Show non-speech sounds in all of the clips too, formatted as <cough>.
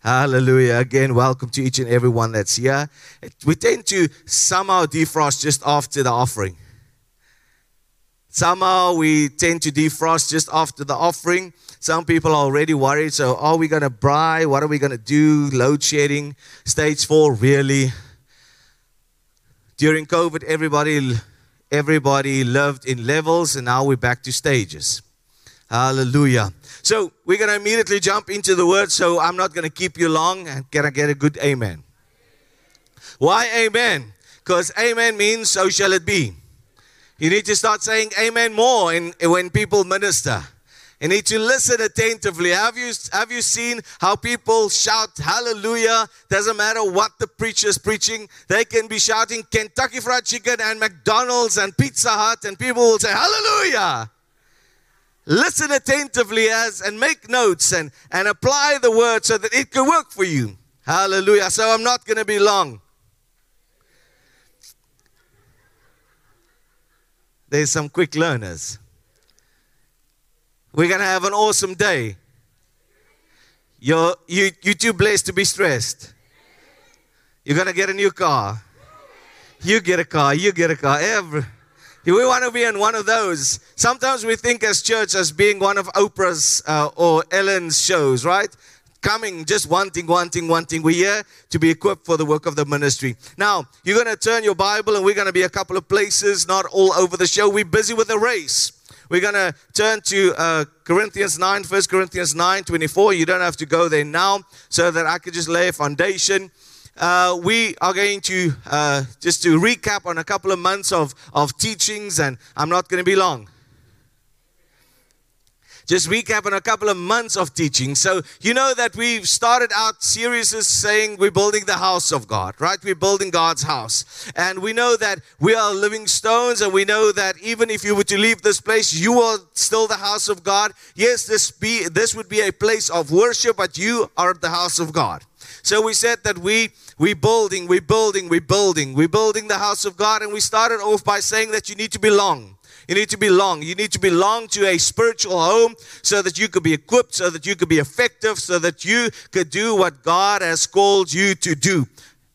Hallelujah. Again, welcome to each and every one that's here. We tend to somehow defrost just after the offering. Somehow we tend to defrost just after the offering. Some people are already worried. So, are we going to buy? What are we going to do? Load shedding, stage four, really? During COVID, everybody, everybody lived in levels, and now we're back to stages. Hallelujah. So we're going to immediately jump into the word. So I'm not going to keep you long. And can I get a good amen? Why amen? Because amen means so shall it be. You need to start saying amen more in, when people minister. You need to listen attentively. Have you, have you seen how people shout hallelujah? Doesn't matter what the preacher is preaching, they can be shouting Kentucky Fried Chicken and McDonald's and Pizza Hut, and people will say hallelujah listen attentively as and make notes and, and apply the word so that it can work for you. Hallelujah. So I'm not going to be long. There's some quick learners. We're going to have an awesome day. You're, you, you're too blessed to be stressed. You're going to get a new car. You get a car. You get a car. Every, we want to be in one of those. Sometimes we think as church as being one of Oprah's uh, or Ellen's shows, right? Coming, just wanting, wanting, wanting. We're here to be equipped for the work of the ministry. Now, you're going to turn your Bible, and we're going to be a couple of places, not all over the show. We're busy with the race. We're going to turn to uh, Corinthians 9, 1 Corinthians 9, 24. You don't have to go there now so that I could just lay a foundation uh, we are going to uh, just to recap on a couple of months of, of teachings, and I'm not going to be long. Just recap on a couple of months of teaching. So, you know that we've started out series saying we're building the house of God, right? We're building God's house. And we know that we are living stones, and we know that even if you were to leave this place, you are still the house of God. Yes, this, be, this would be a place of worship, but you are the house of God. So we said that we we building, we building, we building, we building the house of God, and we started off by saying that you need to belong. You need to belong. You need to belong to a spiritual home so that you could be equipped, so that you could be effective, so that you could do what God has called you to do.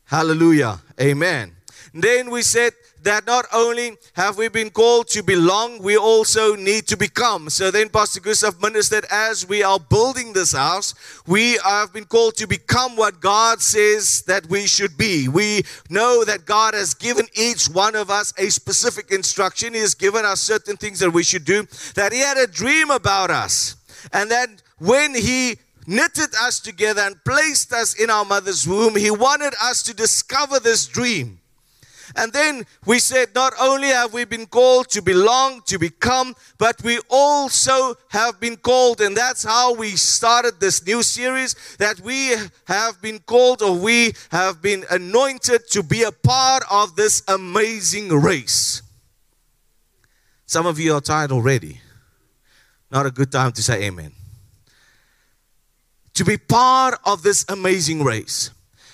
Hallelujah. Amen. Then we said that not only have we been called to belong, we also need to become. So then Pastor Gustav ministered as we are building this house, we have been called to become what God says that we should be. We know that God has given each one of us a specific instruction. He has given us certain things that we should do, that He had a dream about us. And that when He knitted us together and placed us in our mother's womb, He wanted us to discover this dream. And then we said, not only have we been called to belong, to become, but we also have been called, and that's how we started this new series that we have been called or we have been anointed to be a part of this amazing race. Some of you are tired already. Not a good time to say amen. To be part of this amazing race.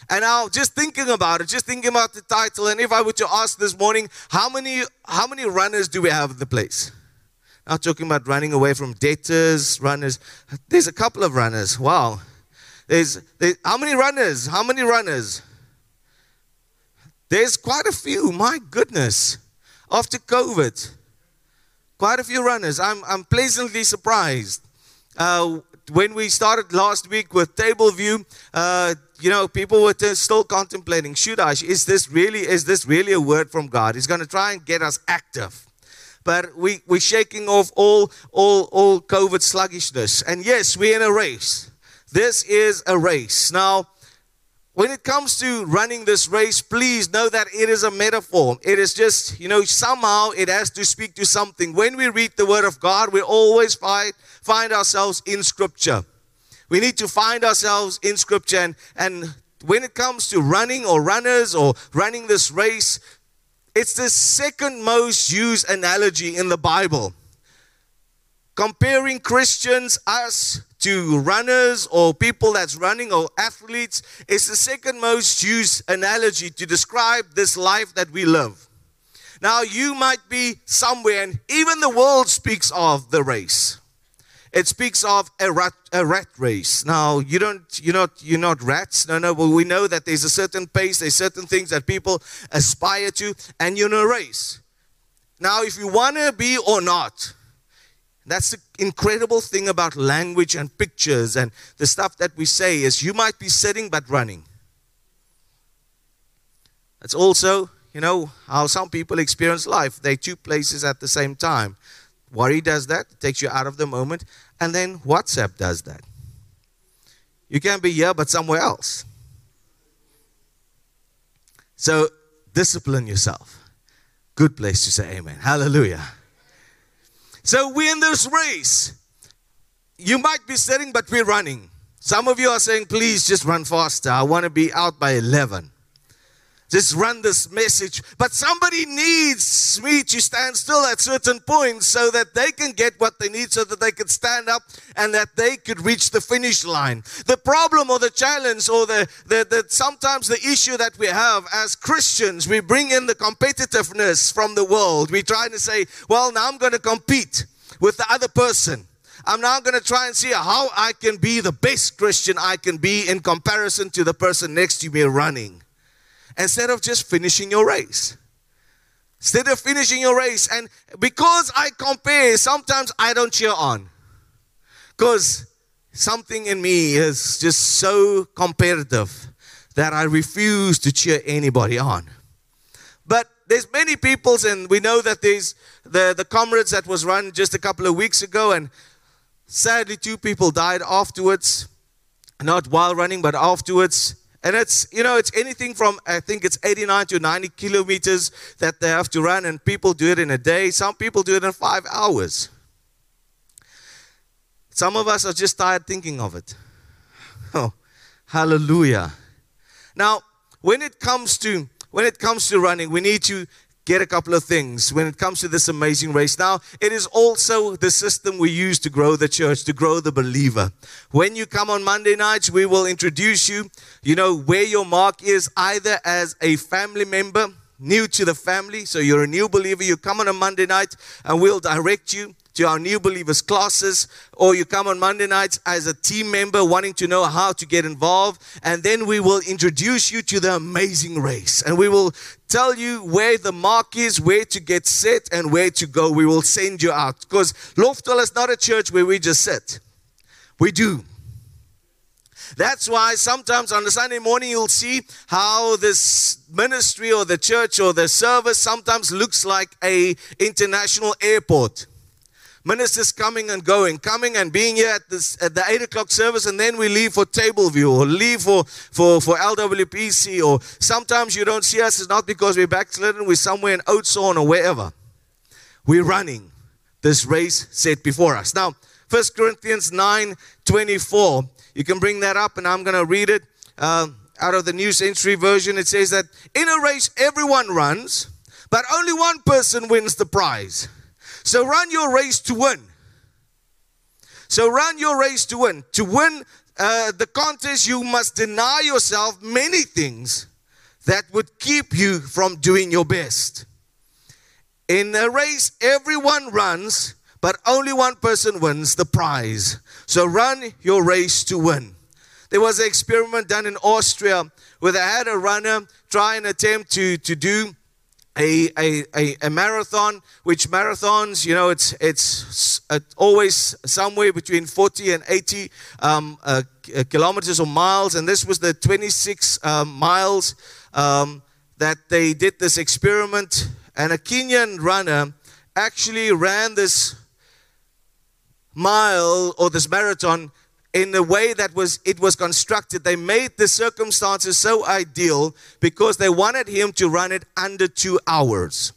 And now just thinking about it, just thinking about the title, and if I were to ask this morning, how many how many runners do we have in the place? Not talking about running away from debtors, runners. There's a couple of runners. Wow. There's, there's how many runners? How many runners? There's quite a few. My goodness. After COVID, quite a few runners. I'm, I'm pleasantly surprised. Uh, when we started last week with table view, uh, you know, people were still contemplating, should I? Is this really, is this really a word from God? He's going to try and get us active. But we, we're shaking off all, all, all COVID sluggishness. And yes, we're in a race. This is a race. Now, when it comes to running this race, please know that it is a metaphor. It is just, you know, somehow it has to speak to something. When we read the Word of God, we always find, find ourselves in Scripture. We need to find ourselves in Scripture. And, and when it comes to running or runners or running this race, it's the second most used analogy in the Bible. Comparing Christians, us, to runners or people that's running or athletes is the second most used analogy to describe this life that we live. Now, you might be somewhere, and even the world speaks of the race. It speaks of a rat, a rat race. Now, you don't, you're not, you're not rats. No, no, but we know that there's a certain pace, there's certain things that people aspire to, and you're in a race. Now, if you want to be or not, that's the incredible thing about language and pictures and the stuff that we say is you might be sitting but running. That's also, you know, how some people experience life. They're two places at the same time. Worry does that, it takes you out of the moment. And then WhatsApp does that. You can't be here, but somewhere else. So discipline yourself. Good place to say amen. Hallelujah. So we're in this race. You might be sitting, but we're running. Some of you are saying, please just run faster. I want to be out by 11 just run this message. But somebody needs me to stand still at certain points so that they can get what they need, so that they can stand up and that they could reach the finish line. The problem or the challenge or the, the, the sometimes the issue that we have as Christians, we bring in the competitiveness from the world. We try to say, well, now I'm going to compete with the other person. I'm now going to try and see how I can be the best Christian I can be in comparison to the person next to me running instead of just finishing your race. Instead of finishing your race. And because I compare, sometimes I don't cheer on. Because something in me is just so competitive that I refuse to cheer anybody on. But there's many peoples, and we know that there's the, the comrades that was run just a couple of weeks ago, and sadly, two people died afterwards. Not while running, but afterwards. And it's, you know, it's anything from, I think it's 89 to 90 kilometers that they have to run, and people do it in a day. Some people do it in five hours. Some of us are just tired thinking of it. <laughs> Oh, hallelujah. Now, when it comes to when it comes to running, we need to get a couple of things when it comes to this amazing race. Now, it is also the system we use to grow the church, to grow the believer. When you come on Monday nights, we will introduce you, you know, where your mark is, either as a family member, new to the family, so you're a new believer, you come on a Monday night and we'll direct you to our new believers classes, or you come on Monday nights as a team member wanting to know how to get involved, and then we will introduce you to the amazing race. And we will tell you where the mark is, where to get set, and where to go. We will send you out. Because Loftel is not a church where we just sit, we do. That's why sometimes on the Sunday morning you'll see how this ministry or the church or the service sometimes looks like a international airport ministers coming and going, coming and being here at, this, at the 8 o'clock service, and then we leave for table view or leave for, for, for LWPC, or sometimes you don't see us, it's not because we're backslidden, we're somewhere in Oudtshoorn or wherever. We're running this race set before us. Now, 1 Corinthians 9 24, you can bring that up, and I'm going to read it uh, out of the New Century Version. It says that in a race, everyone runs, but only one person wins the prize. So run your race to win. So run your race to win. To win uh, the contest, you must deny yourself many things that would keep you from doing your best. In a race, everyone runs, but only one person wins the prize. So run your race to win. There was an experiment done in Austria where they had a runner try and attempt to, to do a, a, a, a, marathon, which marathons, you know, it's, it's uh, always somewhere between 40 and 80 um, uh, uh, kilometers or miles. And this was the 26 uh, miles um, that they did this experiment. And a Kenyan runner actually ran this mile or this marathon in the way that was it was constructed. They made the circumstances so ideal because they wanted him to run it under 2 hours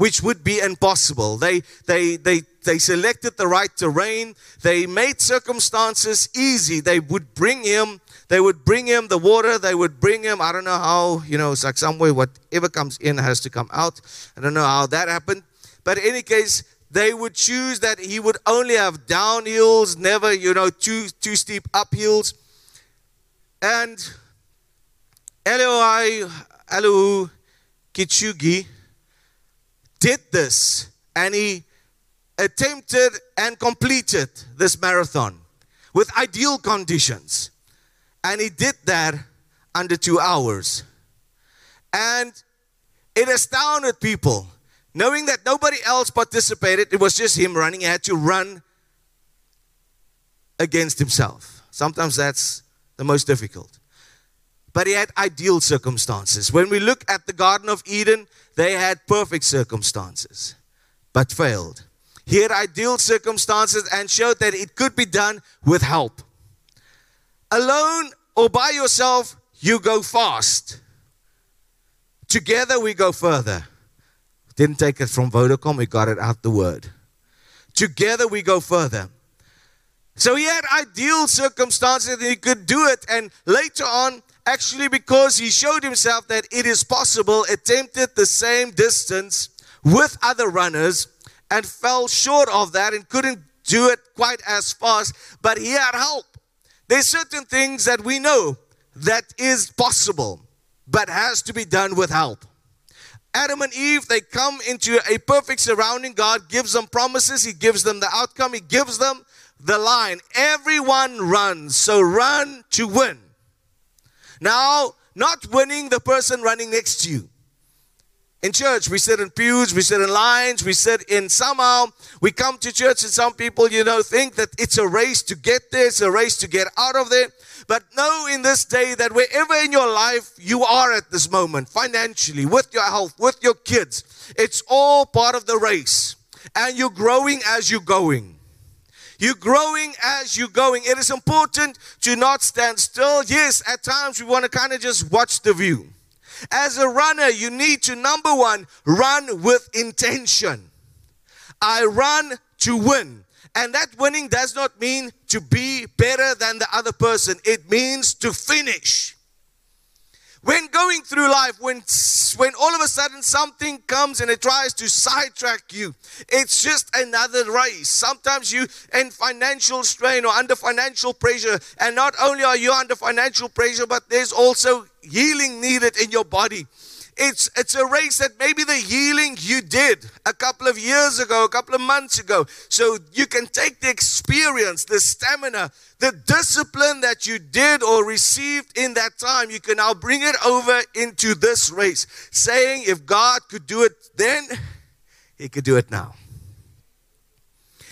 which would be impossible. They they they they selected the right terrain. They made circumstances easy. They would bring him they would bring him the water. They would bring him i don't know how you know it's like somewhere whatever comes in has to come out. I don't know how that happened. But in any case they would choose that he would only have downhills, never, you know, too, too steep uphills. And Eloi Elu Kipchoge did this, and he attempted and completed this marathon with ideal conditions. And he did that under two hours. And it astounded people. Knowing that nobody else participated, it was just him running. He had to run against himself. Sometimes that's the most difficult. But he had ideal circumstances. When we look at the Garden of Eden, they had perfect circumstances, but failed. He had ideal circumstances and showed that it could be done with help. Alone or by yourself, you go fast. Together, we go further. Didn't take it from Vodacom, we got it out the word. Together, we go further. So he had ideal circumstances he could do it. And later on, actually, because he showed himself that it is possible, attempted the same distance with other runners and fell short of that and couldn't do it quite as fast, but he had help. There's certain things that we know that is possible, but has to be done with help. Adam and Eve, they come into a perfect surrounding. God gives them promises, He gives them the outcome, He gives them the line. Everyone runs, so run to win. Now, not winning the person running next to you. In church, we sit in pews, we sit in lines, we sit in somehow, we come to church, and some people, you know, think that it's a race to get there, it's a race to get out of there. But know in this day that wherever in your life you are at this moment, financially, with your health, with your kids, it's all part of the race. And you're growing as you're going. You're growing as you're going. It is important to not stand still. Yes, at times we want to kind of just watch the view. As a runner, you need to, number one, run with intention. I run to win. And that winning does not mean to be better than the other person, it means to finish. When going through life, when, when all of a sudden something comes and it tries to sidetrack you, it's just another race. Sometimes you in financial strain or under financial pressure, and not only are you under financial pressure, but there's also healing needed in your body. It's, it's a race that maybe the healing you did a couple of years ago, a couple of months ago. So you can take the experience, the stamina, the discipline that you did or received in that time. You can now bring it over into this race, saying, if God could do it then, He could do it now.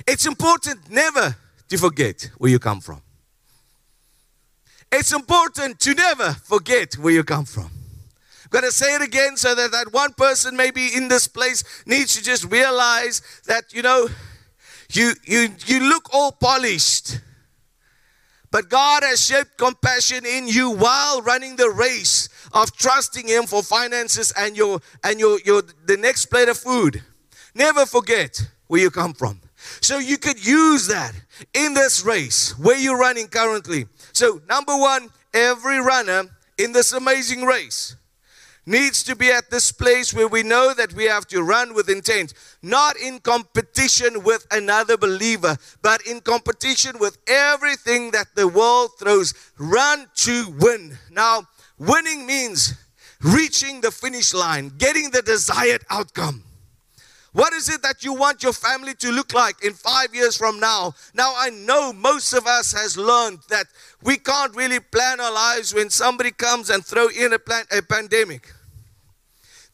It's important never to forget where you come from. It's important to never forget where you come from. I'm going to say it again so that that one person maybe in this place needs to just realize that, you know, you, you, you look all polished. But God has shaped compassion in you while running the race of trusting Him for finances and your and your, your the next plate of food. Never forget where you come from. So you could use that in this race where you're running currently. So, number one, every runner in this amazing race needs to be at this place where we know that we have to run with intent, not in competition with another believer, but in competition with everything that the world throws. Run to win. Now, winning means reaching the finish line, getting the desired outcome. What is it that you want your family to look like in five years from now? Now, I know most of us has learned that we can't really plan our lives when somebody comes and throw in a, plan, a pandemic.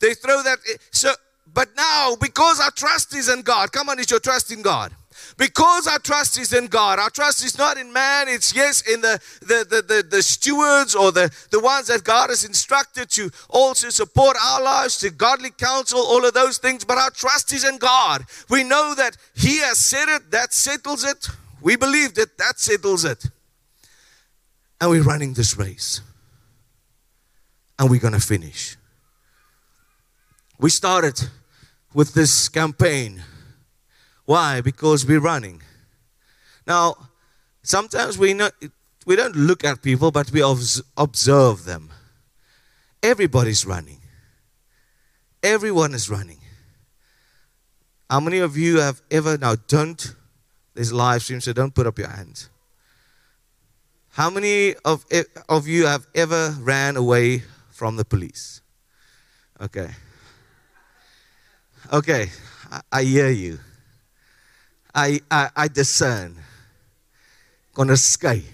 They throw that. Eh, so, but now, because our trust is in God, come on, is your trust in God? Because our trust is in God, our trust is not in man, it's yes in the, the, the, the, the stewards or the, the ones that God has instructed to also support our lives, to godly counsel, all of those things, but our trust is in God. We know that He has said it, that settles it. We believe that that settles it. And we're running this race. And we're going to finish. We started with this campaign. Why? Because we're running. Now, sometimes we, we don't look at people, but we observe them. Everybody's running. Everyone is running. How many of you have ever, now don't, there's live stream, so don't put up your hands. How many of, of you have ever ran away from the police? Okay. Okay, I, I hear you. I, I, I discern. Gonna skate.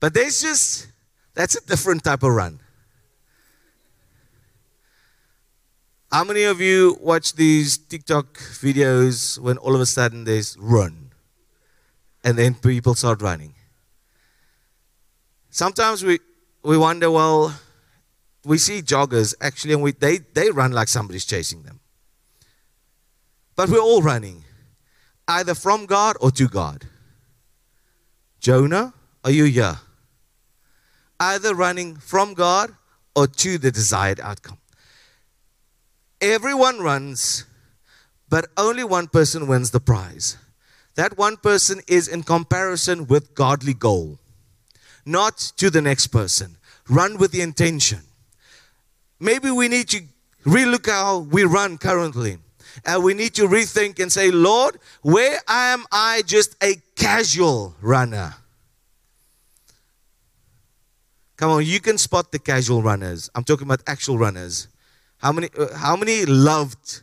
But there's just, that's a different type of run. How many of you watch these TikTok videos when all of a sudden there's run and then people start running? Sometimes we, we wonder, well, we see joggers actually, and we, they, they run like somebody's chasing them. But we're all running, either from God or to God. Jonah, are you here? Either running from God or to the desired outcome. Everyone runs, but only one person wins the prize. That one person is in comparison with godly goal, not to the next person. Run with the intention. Maybe we need to relook how we run currently. And we need to rethink and say, Lord, where am I just a casual runner? Come on, you can spot the casual runners. I'm talking about actual runners. How many, uh, how many loved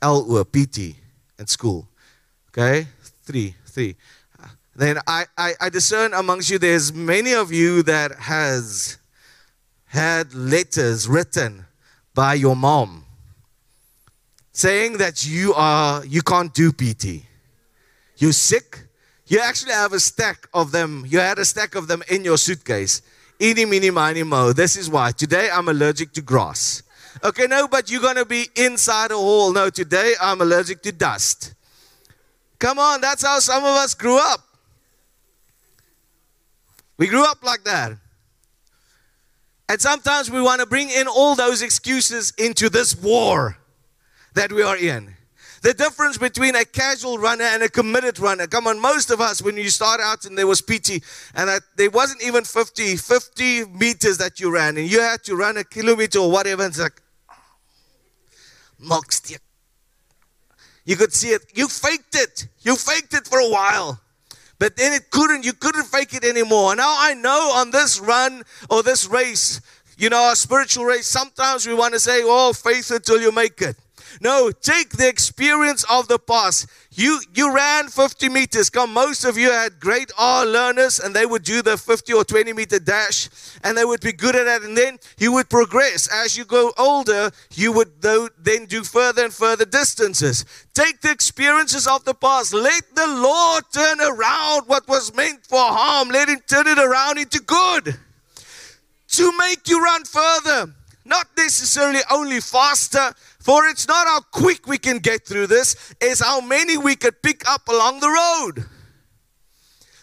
LO, PT at school? Okay, three, three. Then I, I, I discern amongst you, there's many of you that has had letters written by your mom saying that you are you can't do PT. You're sick. You actually have a stack of them. You had a stack of them in your suitcase. Eeny, meeny, miny, mo. This is why. Today I'm allergic to grass. Okay, no, but you're gonna be inside a hall. No, today I'm allergic to dust. Come on, that's how some of us grew up. We grew up like that. And sometimes we want to bring in all those excuses into this war that we are in. The difference between a casual runner and a committed runner. Come on, most of us, when you start out and there was PT, and I, there wasn't even 50, 50 meters that you ran, and you had to run a kilometer or whatever, and it's like, stick. You could see it. You faked it. You faked it for a while. But then it couldn't, you couldn't fake it anymore. And now I know on this run or this race, you know, a spiritual race, sometimes we want to say, oh, faith until you make it. No, take the experience of the past. You you ran 50 meters. Come, most of you had great R learners, and they would do the 50 or 20 meter dash, and they would be good at it. And then you would progress. As you go older, you would then do further and further distances. Take the experiences of the past. Let the Lord turn around what was meant for harm. Let Him turn it around into good to make you run further. Not necessarily only faster, for it's not how quick we can get through this, it's how many we could pick up along the road.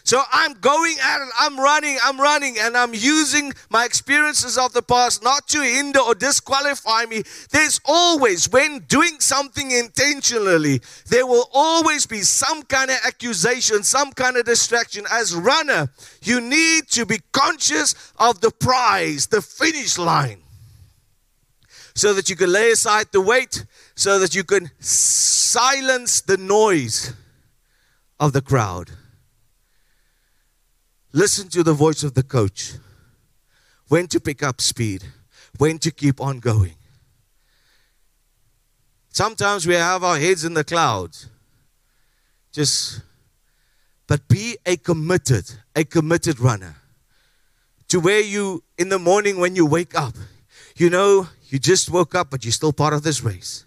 So I'm going at it, I'm running, I'm running, and I'm using my experiences of the past not to hinder or disqualify me. There's always, when doing something intentionally, there will always be some kind of accusation, some kind of distraction. As runner, you need to be conscious of the prize, the finish line so that you can lay aside the weight, so that you can silence the noise of the crowd. Listen to the voice of the coach. When to pick up speed, when to keep on going. Sometimes we have our heads in the clouds. Just, but be a committed, a committed runner. To where you, in the morning when you wake up, you know you just woke up, but you're still part of this race.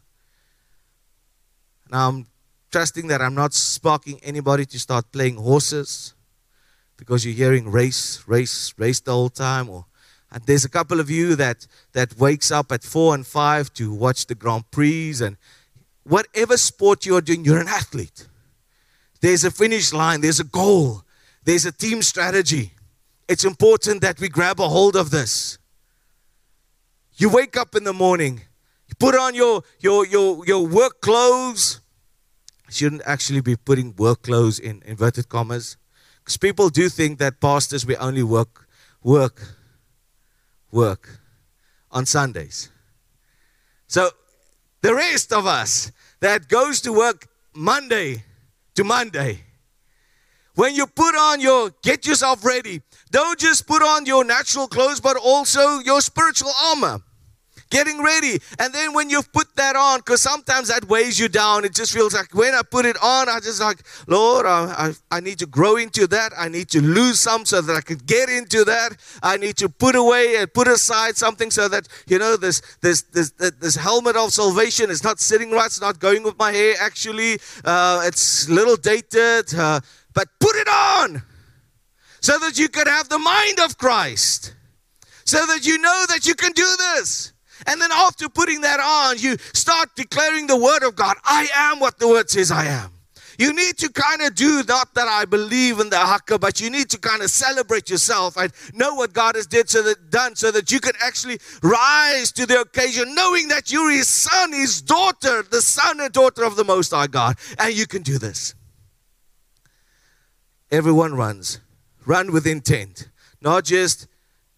Now, I'm trusting that I'm not sparking anybody to start playing horses because you're hearing race, race, race the whole time. Or and there's a couple of you that that wakes up at four and five to watch the Grand Prix and whatever sport you're doing, you're an athlete. There's a finish line, there's a goal, there's a team strategy. It's important that we grab a hold of this. You wake up in the morning, you put on your, your, your, your work clothes. shouldn't actually be putting work clothes in inverted commas. Because people do think that pastors, we only work, work, work on Sundays. So the rest of us that goes to work Monday to Monday, when you put on your, get yourself ready, don't just put on your natural clothes, but also your spiritual armor. Getting ready. And then when you've put that on, because sometimes that weighs you down, it just feels like when I put it on, I just like, Lord, I, I, I need to grow into that. I need to lose some so that I can get into that. I need to put away and put aside something so that, you know, this, this, this, this helmet of salvation is not sitting right. It's not going with my hair, actually. Uh, it's a little dated. Uh, but put it on so that you can have the mind of Christ, so that you know that you can do this. And then after putting that on, you start declaring the word of God. I am what the word says I am. You need to kind of do not that I believe in the haka, but you need to kind of celebrate yourself and know what God has did so that done so that you can actually rise to the occasion, knowing that you're his son, his daughter, the son and daughter of the most high God. And you can do this. Everyone runs run with intent, not just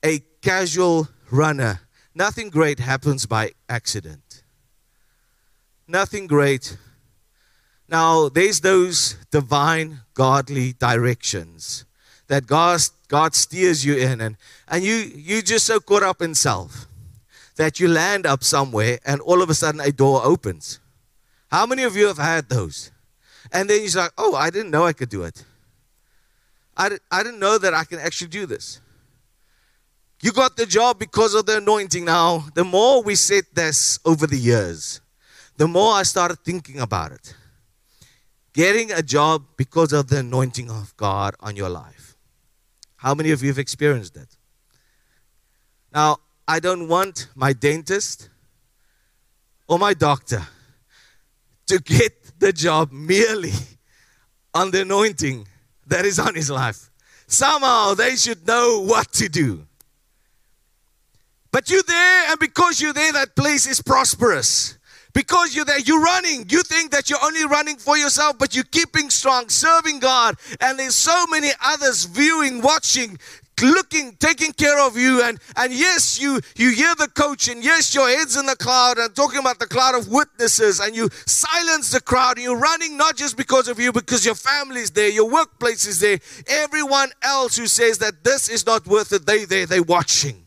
a casual runner. Nothing great happens by accident. Nothing great. Now, there's those divine, godly directions that God, God steers you in, and, and you, you just so caught up in self that you land up somewhere and all of a sudden a door opens. How many of you have had those? And then you're like, oh, I didn't know I could do it. I, I didn't know that I can actually do this. You got the job because of the anointing. Now, the more we said this over the years, the more I started thinking about it. Getting a job because of the anointing of God on your life. How many of you have experienced that? Now, I don't want my dentist or my doctor to get the job merely on the anointing that is on his life. Somehow they should know what to do. But you're there, and because you're there, that place is prosperous. Because you're there, you're running. You think that you're only running for yourself, but you're keeping strong, serving God. And there's so many others viewing, watching, looking, taking care of you. And, and yes, you, you hear the coach, and yes, your head's in the cloud, and talking about the cloud of witnesses, and you silence the crowd, and you're running not just because of you, because your family's there, your workplace is there. Everyone else who says that this is not worth it, they there, they watching.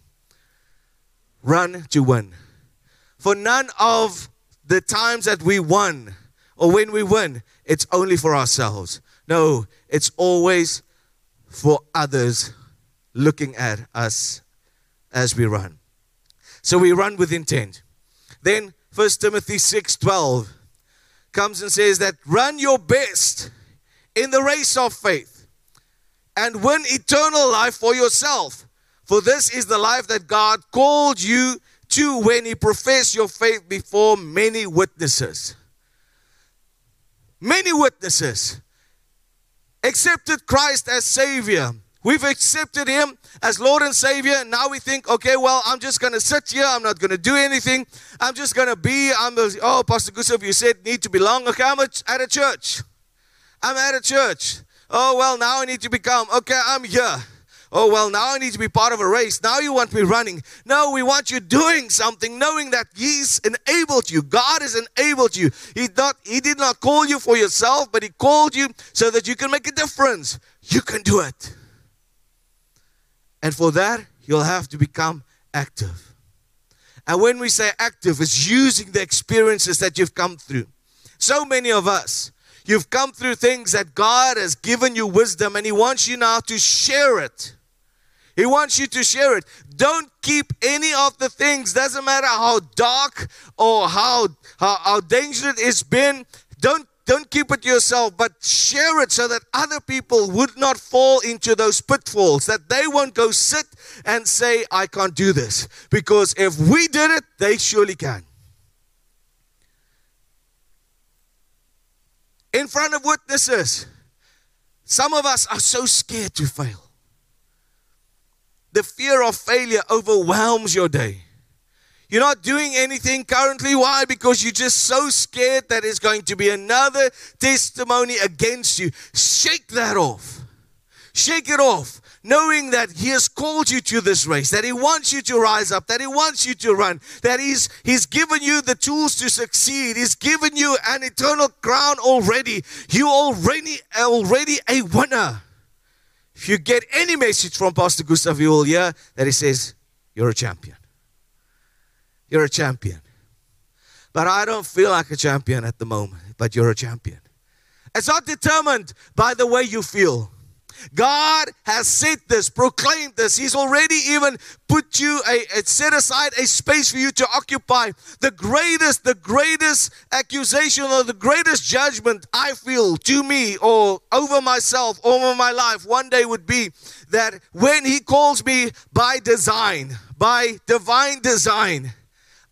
Run to win. For none of the times that we won or when we win, it's only for ourselves. No, it's always for others looking at us as we run. So we run with intent. Then 1 Timothy 6:12 comes and says that run your best in the race of faith and win eternal life for yourself. For this is the life that God called you to when he professed your faith before many witnesses. Many witnesses accepted Christ as Savior We've accepted Him as Lord and Savior. Now we think, okay, well, I'm just going to sit here. I'm not going to do anything. I'm just going to be, I'm, a, oh, Pastor Gustav, you said need to belong. Okay, I'm at a church. I'm at a church. Oh, well, now I need to become, okay, I'm here. Oh, well, now I need to be part of a race. Now you want me running. No, we want you doing something, knowing that He's enabled you. God has enabled you. He, not, he did not call you for yourself, but He called you so that you can make a difference. You can do it. And for that, you'll have to become active. And when we say active, it's using the experiences that you've come through. So many of us, you've come through things that God has given you wisdom, and He wants you now to share it. He wants you to share it. Don't keep any of the things, doesn't matter how dark or how, how, how dangerous it's been. Don't don't keep it yourself, but share it so that other people would not fall into those pitfalls, that they won't go sit and say, I can't do this. Because if we did it, they surely can. In front of witnesses, some of us are so scared to fail. The fear of failure overwhelms your day. You're not doing anything currently. Why? Because you're just so scared that it's going to be another testimony against you. Shake that off. Shake it off. Knowing that He has called you to this race, that He wants you to rise up, that He wants you to run, that He's He's given you the tools to succeed. He's given you an eternal crown already. You already already a winner. If you get any message from Pastor Gustav, you will hear that he says, You're a champion. You're a champion. But I don't feel like a champion at the moment, but you're a champion. It's not determined by the way you feel. God has said this, proclaimed this. He's already even put you a, a, set aside a space for you to occupy. The greatest, the greatest accusation or the greatest judgment I feel to me or over myself, over my life, one day would be that when He calls me by design, by divine design,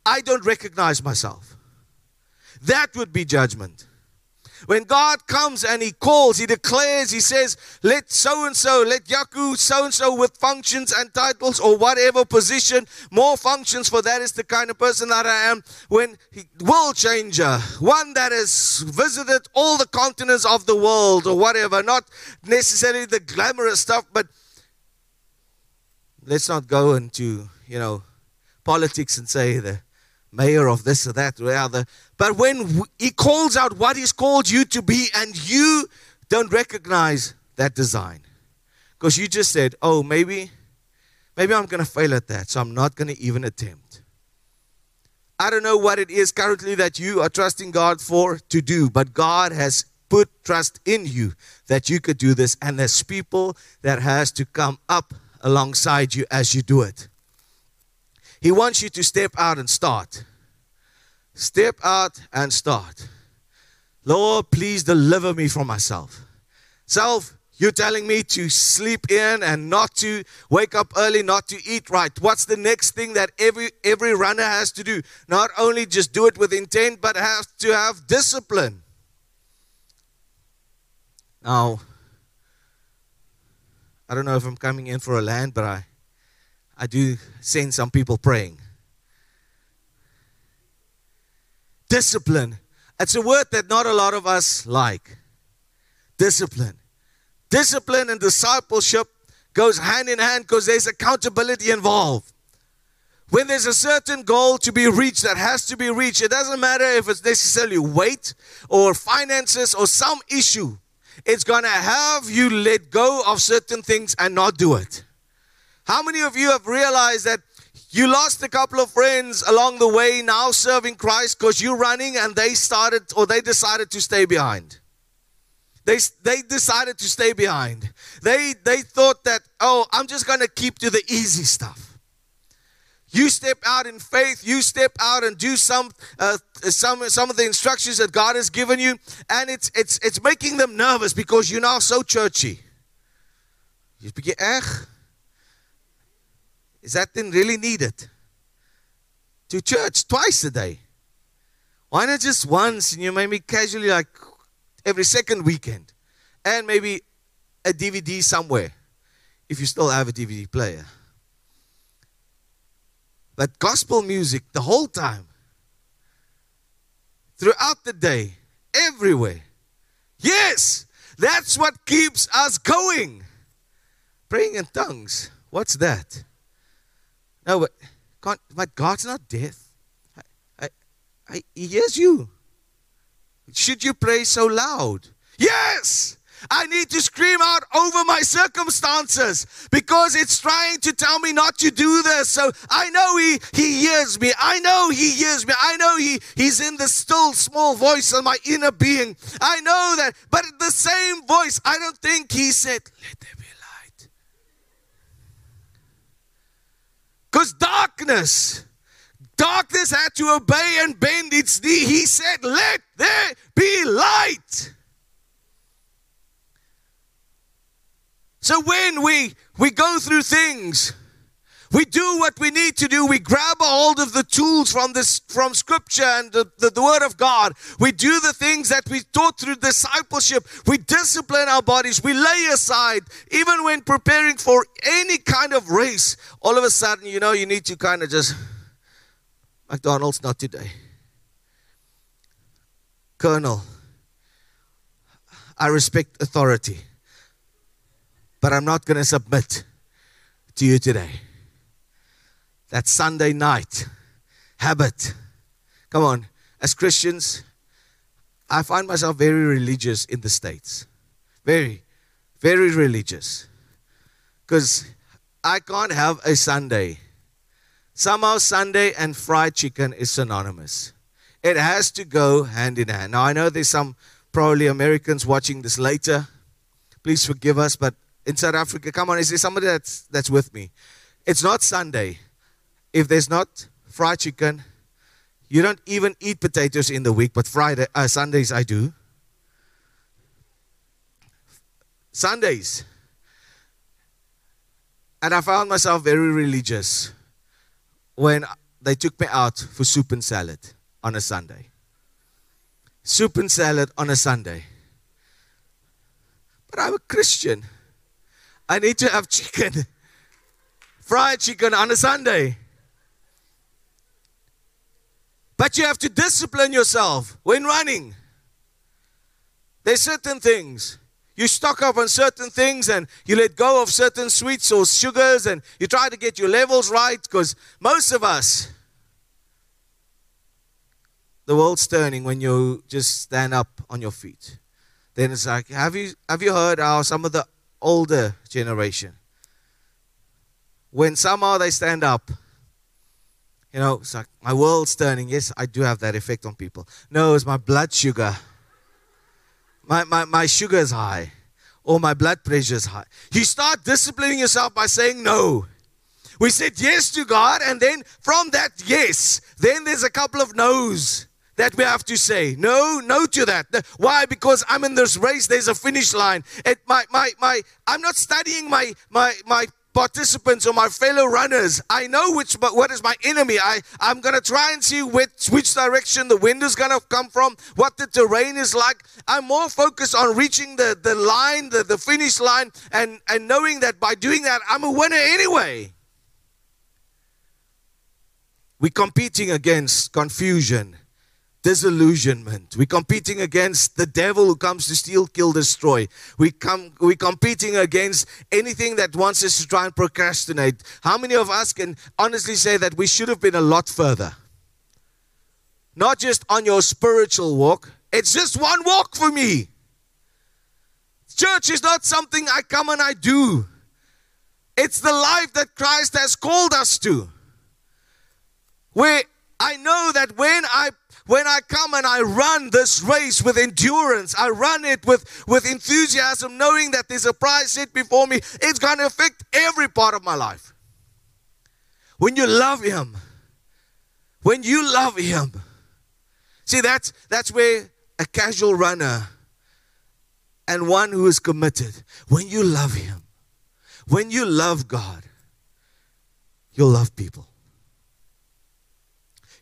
I don't recognize myself. That would be judgment. When God comes and He calls, He declares, He says, let so and so, let Yaku so and so with functions and titles or whatever position, more functions, for that is the kind of person that I am. When He, world changer, one that has visited all the continents of the world or whatever, not necessarily the glamorous stuff, but let's not go into, you know, politics and say the mayor of this or that or the. But when he calls out what he's called you to be and you don't recognize that design because you just said, oh, maybe, maybe I'm going to fail at that, so I'm not going to even attempt. I don't know what it is currently that you are trusting God for to do, but God has put trust in you that you could do this, and there's people that has to come up alongside you as you do it. He wants you to step out and start. Step out and start. Lord, please deliver me from myself. Self, you're telling me to sleep in and not to wake up early, not to eat right. What's the next thing that every every runner has to do? Not only just do it with intent, but have to have discipline. Now, I don't know if I'm coming in for a land, but I I do sense some people praying. Discipline. It's a word that not a lot of us like. Discipline. Discipline and discipleship goes hand in hand because there's accountability involved. When there's a certain goal to be reached that has to be reached, it doesn't matter if it's necessarily weight or finances or some issue. It's going to have you let go of certain things and not do it. How many of you have realized that you lost a couple of friends along the way now serving Christ because you're running and they started or they decided to stay behind? They, they decided to stay behind. They, they thought that, oh, I'm just going to keep to the easy stuff. You step out in faith. You step out and do some, uh, some, some of the instructions that God has given you, and it's, it's, it's making them nervous because you're now so churchy. You begin, echt? Is that then really needed? To church twice a day. Why not just once and you maybe casually like every second weekend? And maybe a DVD somewhere if you still have a DVD player. But gospel music the whole time, throughout the day, everywhere. Yes, that's what keeps us going. Praying in tongues. What's that? No, but, God, but God's not deaf. I, I, I, he hears you. Should you pray so loud? Yes! I need to scream out over my circumstances because it's trying to tell me not to do this. So I know he, he hears me. I know he hears me. I know he, he's in the still small voice of my inner being. I know that. But the same voice, I don't think he said, Let be light. Because darkness, darkness had to obey and bend its knee. He said, Let there be light. So when we we go through things, we do what we need to do. We grab hold of the tools from this from scripture and the, the, the, word of God. We do the things that we taught through discipleship. We discipline our bodies. We lay aside, even when preparing for any kind of race, all of a sudden, you know, you need to kind of just McDonald's not today. Colonel, I respect authority but I'm not going to submit to you today. That Sunday night habit. Come on, as Christians, I find myself very religious in the States. Very, very religious. Because I can't have a Sunday somehow Sunday and fried chicken is synonymous. It has to go hand in hand. Now, I know there's some probably Americans watching this later. Please forgive us, but in South Africa, come on, is there somebody that's, that's with me? It's not Sunday. If there's not fried chicken, you don't even eat potatoes in the week, but Friday, uh, Sundays I do. Sundays. And I found myself very religious when they took me out for soup and salad on a Sunday. Soup and salad on a Sunday. But I'm a Christian. I need to have <laughs> chicken, fried chicken on a Sunday. But you have to discipline yourself when running. There's certain things. You stock up on certain things and you let go of certain sweets or sugars and you try to get your levels right because most of us, the world's turning when you just stand up on your feet. Then it's like, have you, have you heard how some of the older generation, when somehow they stand up, you know, it's like my world's turning. Yes, I do have that effect on people. No, it's my blood sugar. My, my, my sugar is high or my blood pressure is high. You start disciplining yourself by saying no. We said yes to God, and then from that yes, then there's a couple of no's that we have to say. No, no to that. Why? Because I'm in this race, there's a finish line. It, my, my, my, I'm not studying my, my, my participants or my fellow runners. I know which But what is my enemy. I, I'm gonna try and see which which direction the wind is gonna come from, what the terrain is like. I'm more focused on reaching the, the line, the, the finish line, and, and knowing that by doing that I'm a winner anyway. We're competing against confusion disillusionment. We're competing against the devil who comes to steal, kill, destroy. We come, we're competing against anything that wants us to try and procrastinate. How many of us can honestly say that we should have been a lot further? Not just on your spiritual walk, it's just one walk for me. Church is not something I come and I do. It's the life that Christ has called us to. Where I know that when I when I come and I run this race with endurance, I run it with, with enthusiasm, knowing that there's a prize set before me, it's going to affect every part of my life. When you love Him, when you love Him, see, that's, that's where a casual runner and one who is committed, when you love Him, when you love God, you'll love people.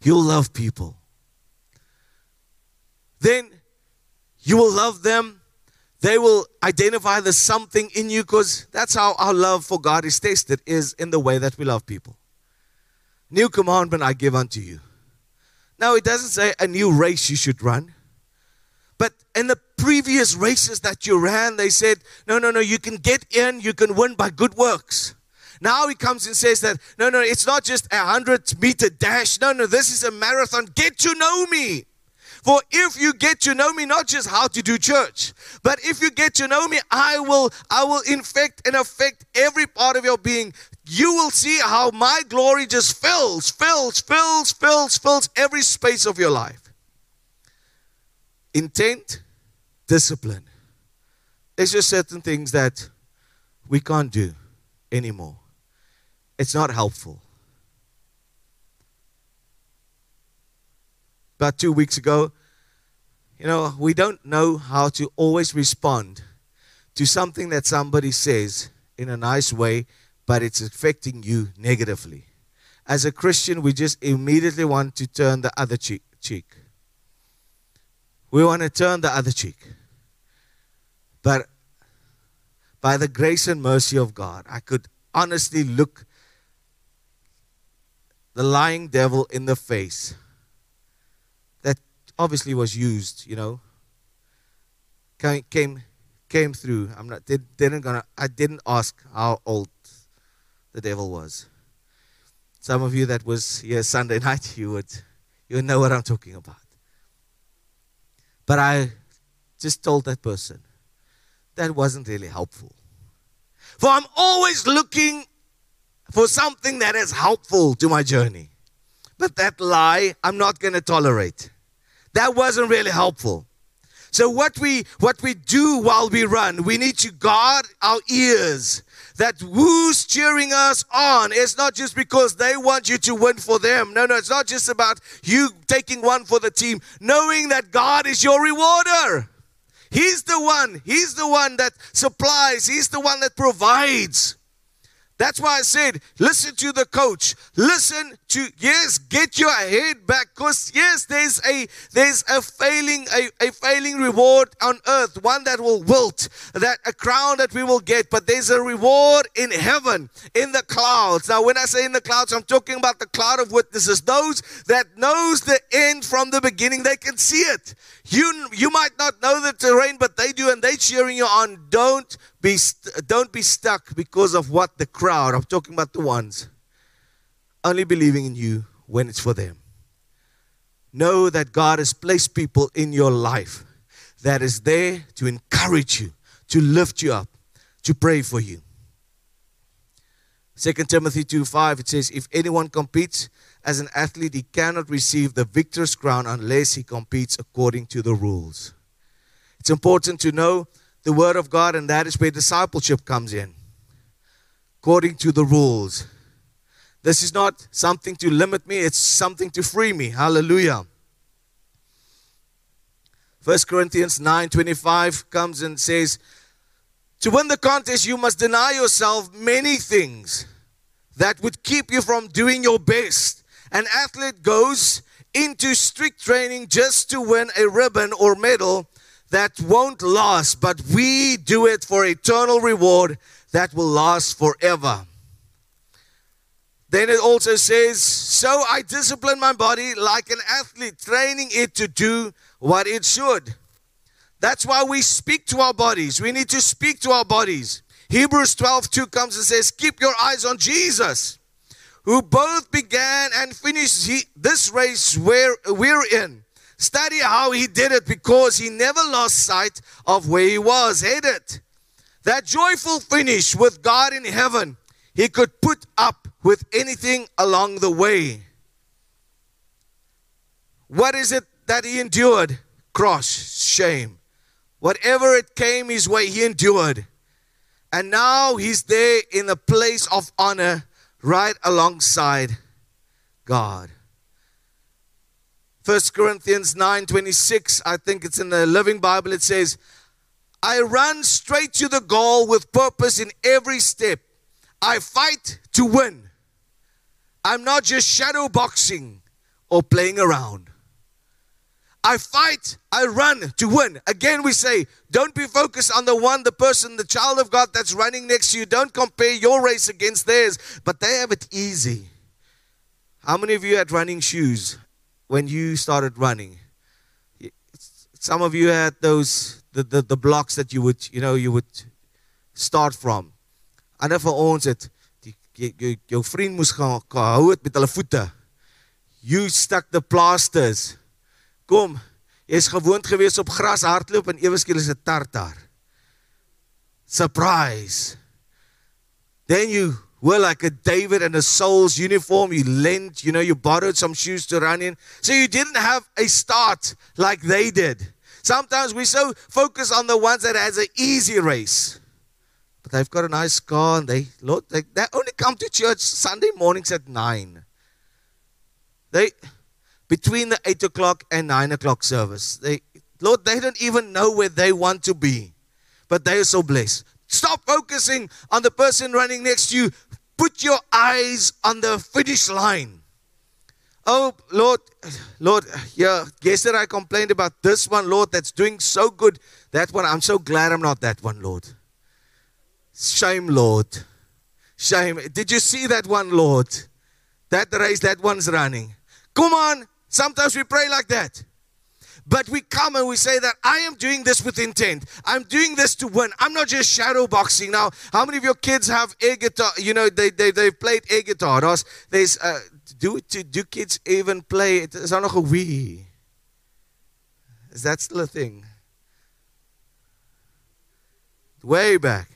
You'll love people then you will love them. They will identify the something in you because that's how our love for God is tested, is in the way that we love people. New commandment I give unto you. Now, it doesn't say a new race you should run. But in the previous races that you ran, they said, no, no, no, you can get in, you can win by good works. Now he comes and says that, no, no, it's not just a 100 meter dash. No, no, this is a marathon. Get to know me. For if you get to know me, not just how to do church, but if you get to know me, I will, I will infect and affect every part of your being. You will see how my glory just fills, fills, fills, fills, fills every space of your life. Intent, discipline. It's just certain things that we can't do anymore. It's not helpful. About two weeks ago, you know, we don't know how to always respond to something that somebody says in a nice way, but it's affecting you negatively. As a Christian, we just immediately want to turn the other cheek. We want to turn the other cheek. But by the grace and mercy of God, I could honestly look the lying devil in the face obviously was used, you know. Came came, came through. I'm not did, didn't gonna I didn't ask how old the devil was. Some of you that was here Sunday <laughs> night, you would you would know what I'm talking about. But I just told that person that wasn't really helpful. For I'm always looking for something that is helpful to my journey. But that lie, I'm not going to tolerate. That wasn't really helpful. So what we what we do while we run, we need to guard our ears. That who's cheering us on It's not just because they want you to win for them. No, no, it's not just about you taking one for the team, knowing that God is your rewarder. He's the one, He's the one that supplies, He's the one that provides. That's why I said, listen to the coach. Listen to yes, get your head back. Because yes, there's a there's a failing, a, a failing reward on earth, one that will wilt, that a crown that we will get, but there's a reward in heaven, in the clouds. Now, when I say in the clouds, I'm talking about the cloud of witnesses, those that knows the end from the beginning, they can see it. You you might not know the terrain, but they do, and they cheering you on. Don't be st- don't be stuck because of what the crowd, I'm talking about the ones, only believing in you when it's for them. Know that God has placed people in your life that is there to encourage you, to lift you up, to pray for you. 2 Timothy 2 5, it says, If anyone competes as an athlete, he cannot receive the victor's crown unless he competes according to the rules. It's important to know the Word of God, and that is where discipleship comes in, according to the rules. This is not something to limit me, it's something to free me. Hallelujah. 1 Corinthians 9:25 comes and says, "To win the contest you must deny yourself many things that would keep you from doing your best." An athlete goes into strict training just to win a ribbon or medal that won't last, but we do it for eternal reward that will last forever. Then it also says, So I discipline my body like an athlete, training it to do what it should. That's why we speak to our bodies. We need to speak to our bodies. Hebrews 12 2 comes and says, Keep your eyes on Jesus, who both began and finished he, this race where we're in. Study how he did it because he never lost sight of where he was headed. That joyful finish with God in heaven, he could put up with anything along the way. What is it that he endured? Cross, shame. Whatever it came his way, he endured. And now he's there in a place of honor right alongside God. 1 Corinthians 9:26, I think it's in the Living Bible it says, I run straight to the goal with purpose in every step. I fight to win. I'm not just shadow boxing or playing around. I fight, I run to win. Again, we say, don't be focused on the one, the person, the child of God that's running next to you. Don't compare your race against theirs, but they have it easy. How many of you had running shoes when you started running? Some of you had those the, the, the blocks that you would you know you would start from. Ander van ons het die jou, jou vriend moes gaan hou het met hulle voete. You stuck the plasters. Kom, jy's gewoond gewees op gras hardloop en ewe skielik is dit tartar. Surprise. Then you were like a David in a Saul's uniform. You lent, you know, you borrowed some shoes to run in. So you didn't have a start like they did. Sometimes we so focus on the ones that has an easy race. But they've got a nice car and they Lord, they, they only come to church Sunday mornings at nine. They between the eight o'clock and nine o'clock service. They Lord, they don't even know where they want to be. But they are so blessed. Stop focusing on the person running next to you. Put your eyes on the finish line. Oh, Lord, Lord, yeah, yesterday I complained about this one, Lord, that's doing so good. That one, I'm so glad I'm not that one, Lord. Shame, Lord. Shame. Did you see that one, Lord? That race, that one's running. Come on. Sometimes we pray like that. But we come and we say that I am doing this with intent. I'm doing this to win. I'm not just shadow boxing. Now, how many of your kids have air guitar? You know, they, they, they've played air guitar. There's, uh, do, do, do kids even play? Is daar nog a Wii? Is that still a thing? Way back.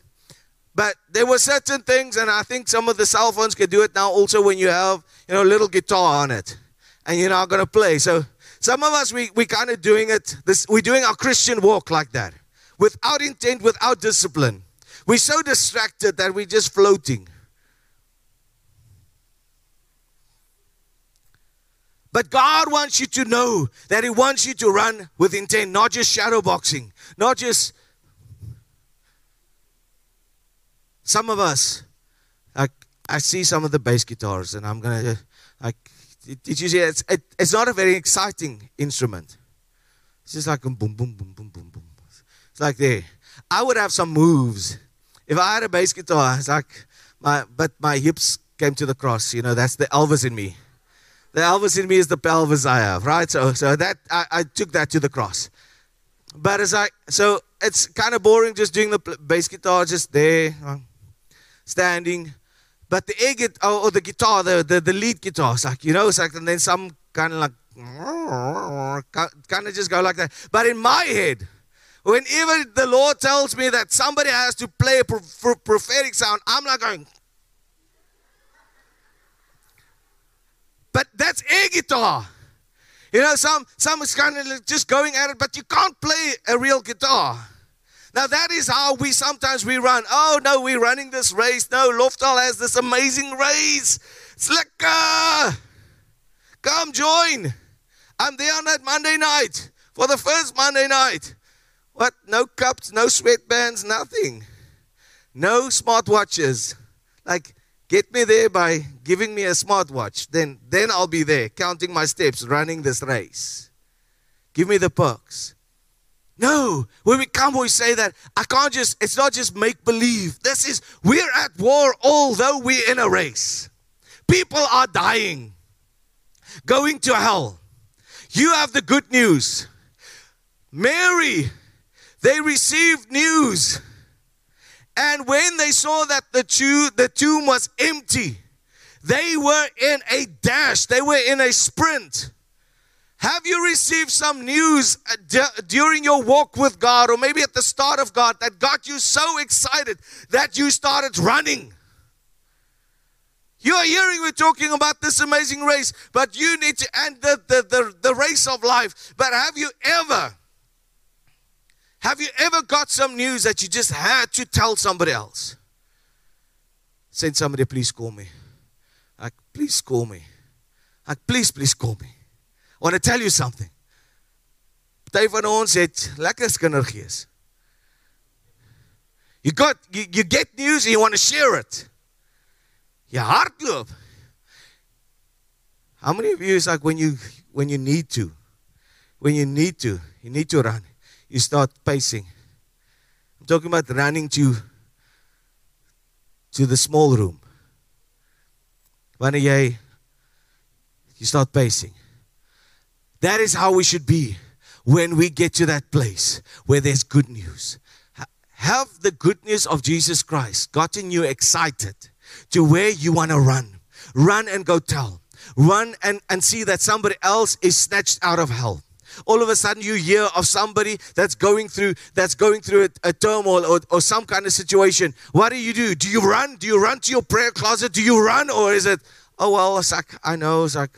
But there were certain things, and I think some of the cell phones can do it now also when you have, you know, a little guitar on it and you're not going to play. So some of us, we, we kind of doing it, this, we're doing our Christian walk like that without intent, without discipline. We're so distracted that we're just floating. But God wants you to know that He wants you to run with intent, not just shadow boxing, not just some of us. I, I see some of the bass guitars, and I'm gonna. I, did you see? It's it, it's not a very exciting instrument. It's just like a boom, boom, boom, boom, boom, boom. It's like there. I would have some moves if I had a bass guitar. It's like my, but my hips came to the cross. You know, that's the Elvis in me. The Elvis in me is the pelvis I have, right? So, so that I, I took that to the cross. But it's like, so it's kind of boring just doing the bass guitar, just there, uh, standing. But the air guitar, or oh, oh, the guitar, the, the, the lead guitar, it's like, you know, it's like, and then some kind of like, kind of just go like that. But in my head, whenever the Lord tells me that somebody has to play a prophetic sound, I'm not going, But that's air guitar. You know, some some is kind of just going at it, but you can't play a real guitar. Now that is how we sometimes we run. Oh no, we're running this race. No, Loftal has this amazing race. Slicker, come join. I'm there on that Monday night for the first Monday night. What? No cups, no sweatbands, nothing. No smartwatches. Like Get me there by giving me a smartwatch. Then, then I'll be there, counting my steps, running this race. Give me the perks. No, when we come, we say that I can't just, it's not just make believe. This is, we're at war although we're in a race. People are dying, going to hell. You have the good news. Mary, they received news and when they saw that the tomb, the tomb was empty, they were in a dash, they were in a sprint. Have you received some news uh, during your walk with God, or maybe at the start of God, that got you so excited that you started running? You are hearing we're talking about this amazing race, but you need to end the, the, the, the race of life. But have you ever have you ever got some news that you just had to tell somebody else? Send somebody, please call me. Like, please call me. Like, please, please call me. I want to tell you something. Party van ons het lekker kindergees. You got you, you get news and you want to share it. Jy hardloop. How many of you is like when you when you need to when you need to you need to run you start pacing. I'm talking about running to to the small room. Wanneer jy you start pacing. That is how we should be when we get to that place where there's good news. Have the good news of Jesus Christ gotten you excited to where you want to run? Run and go tell. Run and, and see that somebody else is snatched out of hell all of a sudden you hear of somebody that's going through that's going through a, a turmoil or, or some kind of situation what do you do do you run do you run to your prayer closet do you run or is it oh well it's like i know it's like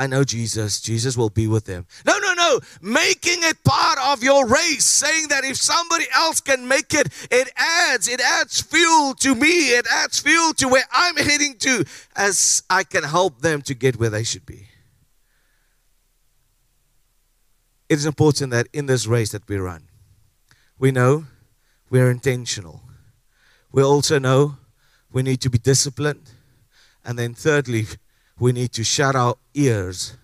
I know Jesus. Jesus will be with them. No, no, no. Making it part of your race, saying that if somebody else can make it, it adds, it adds fuel to me. It adds fuel to where I'm heading to as I can help them to get where they should be. it is important that in this race that we run, we know we're intentional. We also know we need to be disciplined. And then, thirdly, we need to shut our ears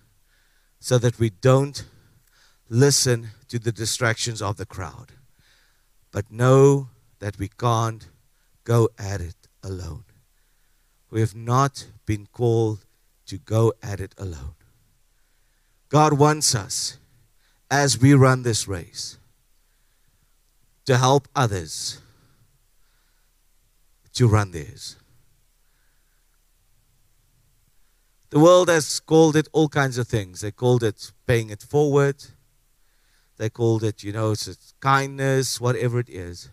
so that we don't listen to the distractions of the crowd, but know that we can't go at it alone. We have not been called to go at it alone. God wants us as we run this race to help others to run theirs. The world has called it all kinds of things. They called it paying it forward. They called it, you know, it's kindness, whatever it is.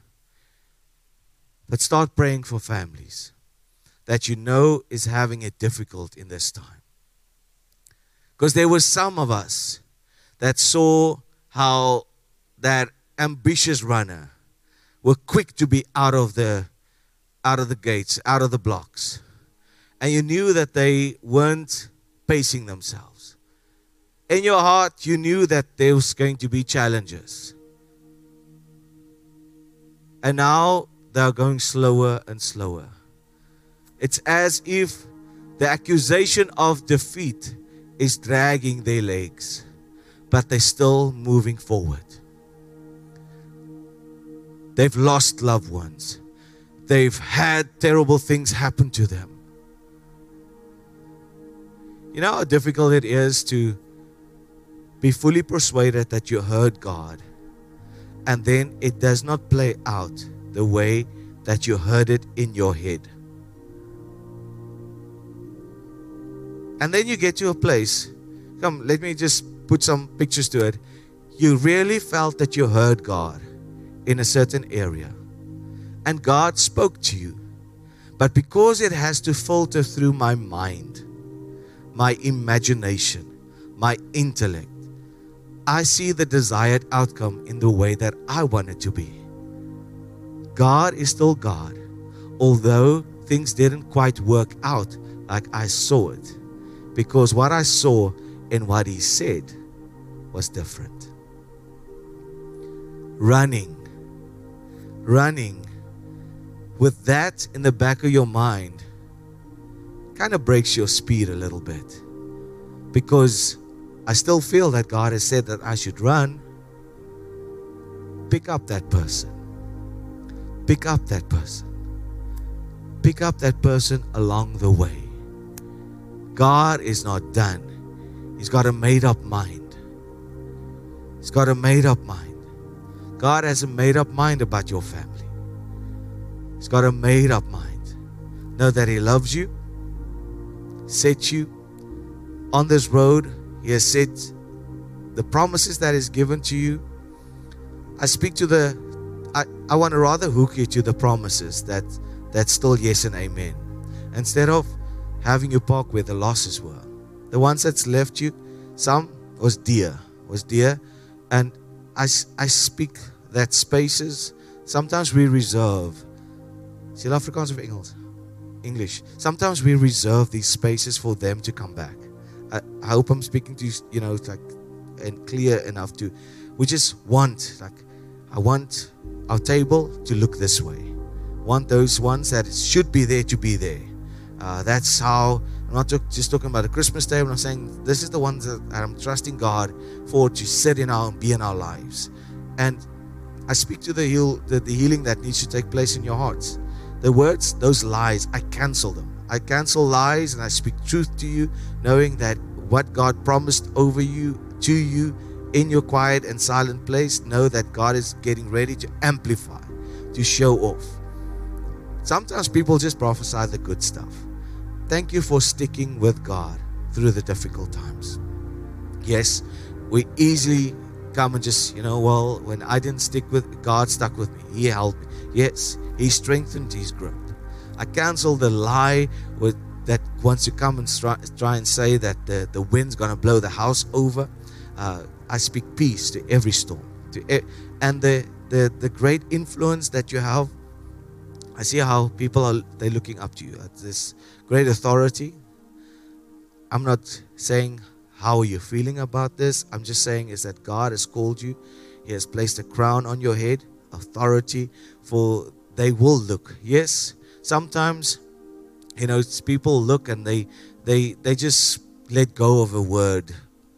But start praying for families that you know is having it difficult in this time. Because there were some of us that saw how that ambitious runner were quick to be out of the out of the gates, out of the blocks. And you knew that they weren't pacing themselves. In your heart, you knew that there was going to be challenges. And now they're going slower and slower. It's as if the accusation of defeat is dragging their legs, but they're still moving forward. They've lost loved ones. They've had terrible things happen to them. You know how difficult it is to be fully persuaded that you heard God and then it does not play out the way that you heard it in your head. And then you get to a place, come, let me just put some pictures to it. You really felt that you heard God in a certain area. And God spoke to you. But because it has to filter through my mind, my imagination, my intellect, I see the desired outcome in the way that I want it to be. God is still God, although things didn't quite work out like I saw it, because what I saw and what He said was different. Running running with that in the back of your mind kind of breaks your speed a little bit because I still feel that God has said that I should run. Pick up that person. Pick up that person. Pick up that person along the way. God is not done. He's got a made up mind. He's got a made up mind. God has a made up mind about your family. He's got a made up mind. Know that He loves you, set you on this road. He has set the promises that is given to you. I speak to the, I, I want to rather hook you to the promises that that's still yes and amen. Instead of having you park where the losses were. The ones that's left you, some was dear, was dear. And I, I speak that spaces, sometimes we reserve. Is Afrikaans of Engels? English. Sometimes we reserve these spaces for them to come back. I, I hope I'm speaking to you, you know, like and clear enough to. We just want, like, I want our table to look this way. Want those ones that should be there to be there. Uh, that's how I'm not just talking about the Christmas table. I'm saying this is the ones that I'm trusting God for to sit in our and be in our lives. And I speak to the, heal, the, the healing that needs to take place in your hearts. The words, those lies, I cancel them. I cancel lies and I speak truth to you, knowing that what God promised over you, to you, in your quiet and silent place, know that God is getting ready to amplify, to show off. Sometimes people just prophesy the good stuff. Thank you for sticking with God through the difficult times. Yes, we easily come and just, you know, well, when I didn't stick with God, stuck with me. He helped me. Yes, He strengthened His grip. I cancel the lie with that wants to come and try, try and say that the, the wind's going to blow the house over. Uh, I speak peace to every storm. To e- and the, the, the great influence that you have, I see how people are they're looking up to you at this great authority. I'm not saying how are you feeling about this? I'm just saying is that God has called you. He has placed a crown on your head, authority for they will look. Yes, sometimes you know people look and they they they just let go of a word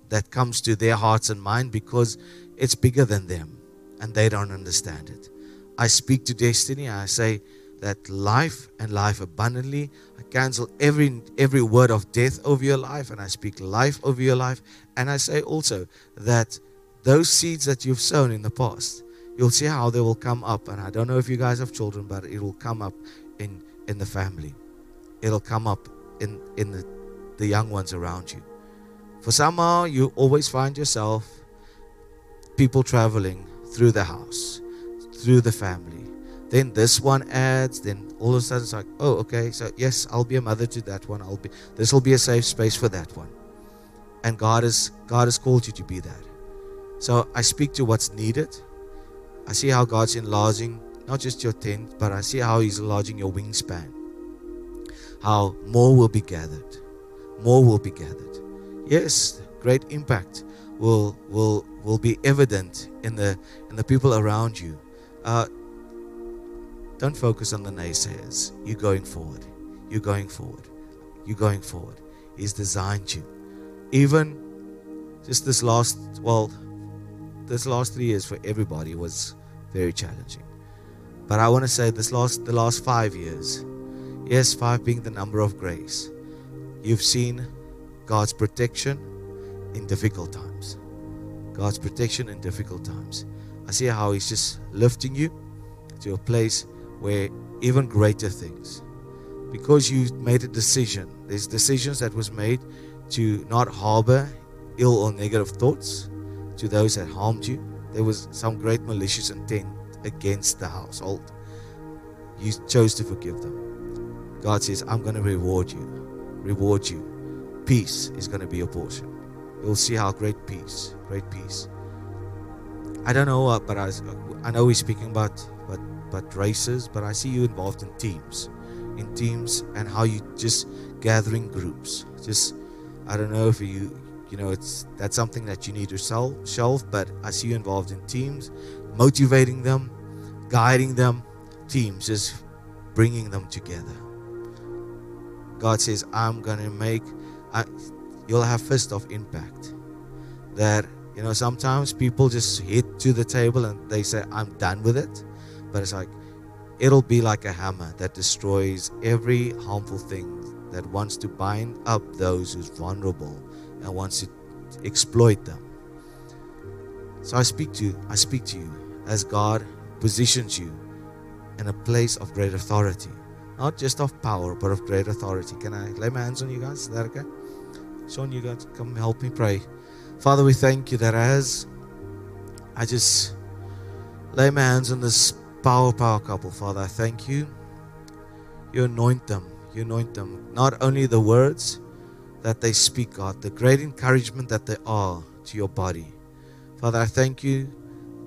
that comes to their hearts and mind because it's bigger than them and they don't understand it. I speak to destiny. I say that life and life abundantly. Cancel every every word of death over your life and I speak life over your life. And I say also that those seeds that you've sown in the past, you'll see how they will come up. And I don't know if you guys have children, but it will come up in in the family. It'll come up in in the, the young ones around you. For somehow you always find yourself people traveling through the house, through the family then this one adds, then all of a sudden it's like, oh, okay, so yes, I'll be a mother to that one. I'll be this will be a safe space for that one. And God has God has called you to be that. So I speak to what's needed. I see how God's enlarging not just your tent, but I see how He's enlarging your wingspan. How more will be gathered. More will be gathered. Yes, great impact will will will be evident in the in the people around you. Uh, don't focus on the naysayers. You're going forward. You're going forward. You're going forward. He's designed you. Even just this last well, this last three years for everybody was very challenging. But I want to say this last the last five years, yes, five being the number of grace, you've seen God's protection in difficult times. God's protection in difficult times. I see how He's just lifting you to a place where even greater things, because you made a decision, there's decisions that was made to not harbor ill or negative thoughts to those that harmed you. There was some great malicious intent against the household. You chose to forgive them. God says, I'm going to reward you. Reward you. Peace is going to be your portion. You'll see how great peace, great peace. I don't know what, but I, I know we're speaking about but but races, but I see you involved in teams, in teams, and how you just gathering groups. Just I don't know if you you know it's that's something that you need to sell, shelf, but I see you involved in teams, motivating them, guiding them, teams, just bringing them together. God says, I'm gonna make. I, you'll have first of impact. That you know sometimes people just hit to the table and they say, I'm done with it, but it's like it'll be like a hammer that destroys every harmful thing that wants to bind up those who's vulnerable and wants to exploit them. So I speak to you, I speak to you as God positions you in a place of great authority. Not just of power, but of great authority. Can I lay my hands on you guys? Is that okay? Sean, you guys come help me pray. Father, we thank you that as I just lay my hands on this power, power couple, Father, I thank you. You anoint them. You anoint them. Not only the words that they speak, God, the great encouragement that they are to your body. Father, I thank you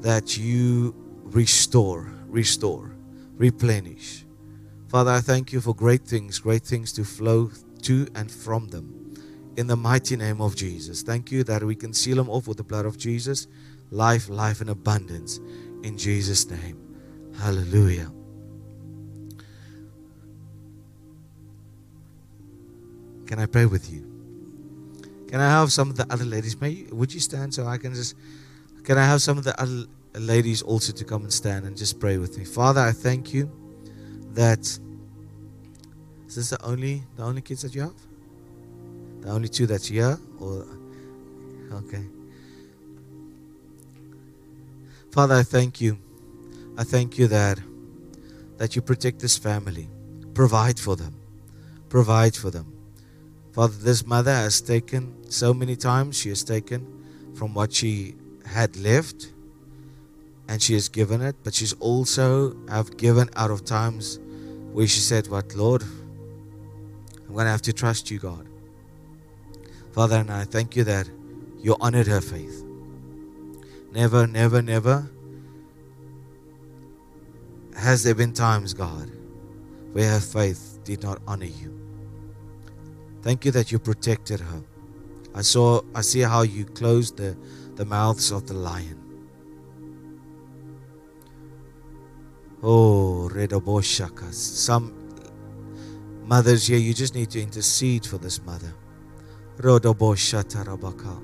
that you restore, restore, replenish. Father, I thank you for great things, great things to flow to and from them. In the mighty name of Jesus. Thank you that we can seal them off with the blood of Jesus. Life, life in abundance. In Jesus' name. Hallelujah. Can I pray with you? Can I have some of the other ladies? May you, would you stand so I can just? Can I have some of the other ladies also to come and stand and just pray with me? Father, I thank you that is this the only the only kids that you have? The only two that's here, or okay. Father, I thank you. I thank you that that you protect this family, provide for them, provide for them. Father, this mother has taken so many times, she has taken from what she had left and she has given it, but she's also have given out of times where she said, What Lord, I'm gonna have to trust you, God. Father, and I thank you that you honored her faith. Never, never, never has there been times, God, where her faith did not honor you. Thank you that you protected her. I saw I see how you closed the, the mouths of the lion. Oh, Redoboshakas. Some mothers here, you just need to intercede for this mother. Rodoboshatarabaka.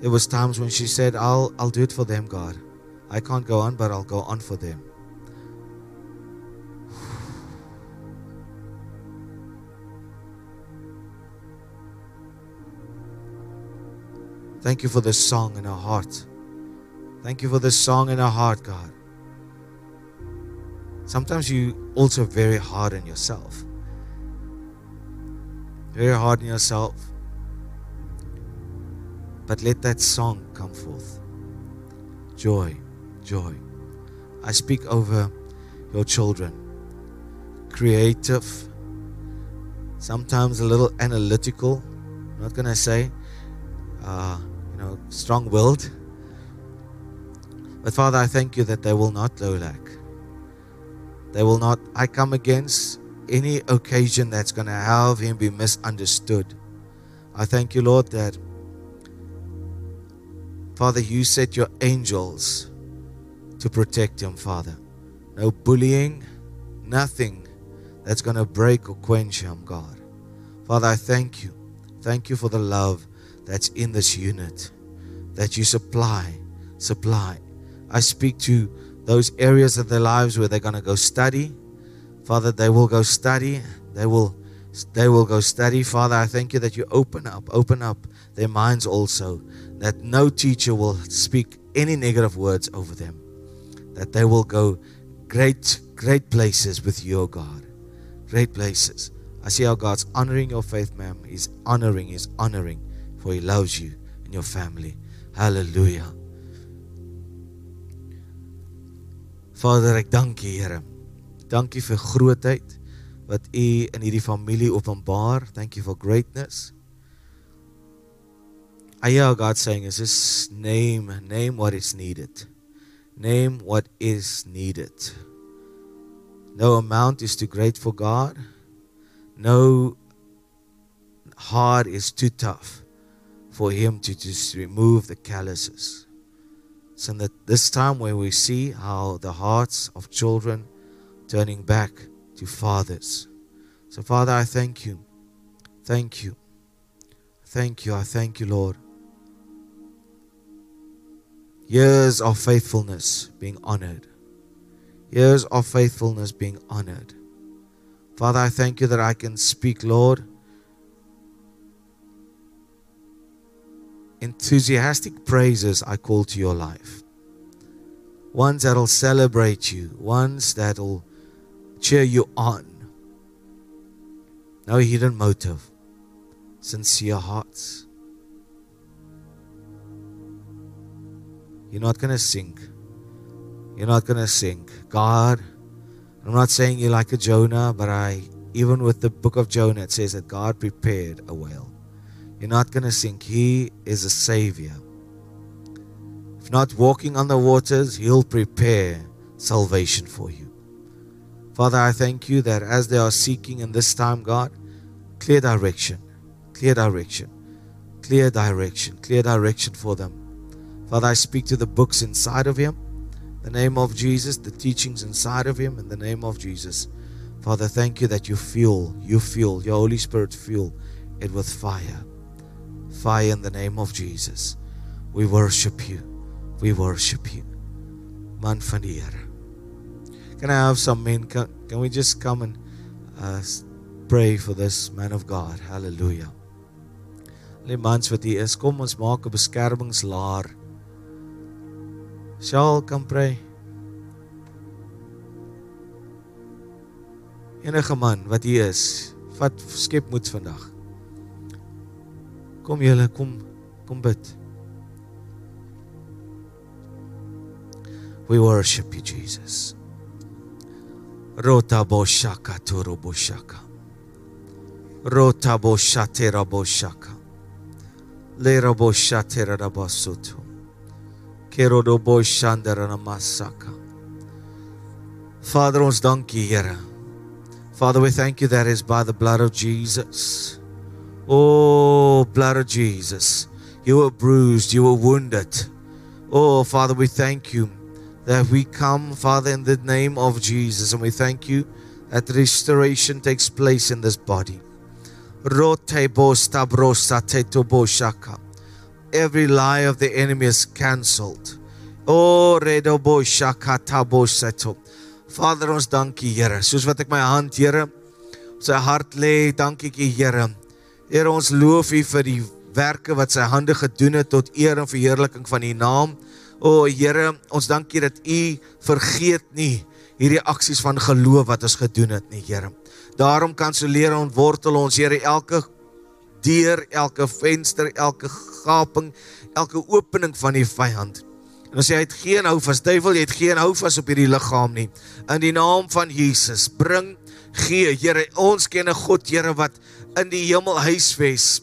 There was times when she said, I'll I'll do it for them, God. I can't go on, but I'll go on for them. Thank you for this song in our heart. Thank you for this song in our heart, God. Sometimes you also very hard on yourself. Very hard on yourself. But let that song come forth. Joy, joy. I speak over your children. Creative, sometimes a little analytical, I'm not going to say, uh, know, strong willed. But Father, I thank you that they will not low lack. They will not, I come against any occasion that's going to have him be misunderstood. I thank you, Lord, that, Father, you set your angels to protect him, Father. No bullying, nothing that's going to break or quench him, God. Father, I thank you. Thank you for the love that's in this unit, that you supply, supply. I speak to those areas of their lives where they're going to go study. Father, they will go study. They will they will go study. Father, I thank you that you open up, open up their minds also, that no teacher will speak any negative words over them, that they will go great, great places with your God. Great places. I see how God's honoring your faith, ma'am. He's honoring, He's honoring, for He loves you and your family. Hallelujah. Vader, ek dank U, Here. Dankie vir grootheid wat U in hierdie familie openbaar. Thank you for greatness. I hear God saying is just name, name what is needed. Name what is needed. No amount is too great for God. No heart is too tough for Him to just remove the calluses. So that this time when we see how the hearts of children turning back to fathers. So, Father, I thank you. Thank you. Thank you. I thank you, Lord. Years of faithfulness being honored. Years of faithfulness being honored. Father, I thank you that I can speak, Lord. Enthusiastic praises I call to your life. Ones that'll celebrate you, ones that'll cheer you on. No hidden motive, sincere hearts. You're not going to sink. You're not going to sink. God, I'm not saying you're like a Jonah, but I, even with the book of Jonah, it says that God prepared a whale. You're not going to sink. He is a savior. If not walking on the waters, He'll prepare salvation for you. Father, I thank you that as they are seeking in this time, God, clear direction, clear direction, clear direction, clear direction for them. Father, I speak to the books inside of Him, the name of Jesus, the teachings inside of Him, in the name of Jesus. Father, thank you that you fuel, you fuel, your Holy Spirit fuel it with fire. Fire in the name of Jesus. We worship you. We worship you. Man van die Here. Can I have some men? Can, can we just come and uh, pray for this man of God? Hallelujah. Die mans wat hier is, kom ons maak 'n beskermingslaar. Sal kan pray. Enige man wat hier is, vat skep moed vandag. Kom julle, kom kom bid. We worship you, Jesus. Rota boshaka toro boshaka. Rota boshatera boshaka. Lera boshatera rabasuto. Kero do boshandera namasaka. Father, ons dankie, Here. Father, we thank you that is by the blood of Jesus. Oh, blood of Jesus. You were bruised, you were wounded. Oh, Father, we thank you that we come, Father, in the name of Jesus, and we thank you that restoration takes place in this body. Every lie of the enemy is cancelled. Oh, Vader, ons dankie, Here. Soos wat ek my hand, Here, op sy hart lê, dankie Here. Here, ons loof U vir die werke wat sy hande gedoen het tot eer en verheerliking van U naam. O Here, ons dankie dat U vergeet nie hierdie aksies van geloof wat ons gedoen het nie, Here. Daarom kanselleer ons wortel ons Here elke deur, elke venster, elke gaping, elke opening van die vyand. En as jy het geen hou vas, duiwel, jy het geen hou vas op hierdie liggaam nie. In die naam van Jesus, bring gee, Here, ons ken 'n God, Here, wat in die hemel huisves.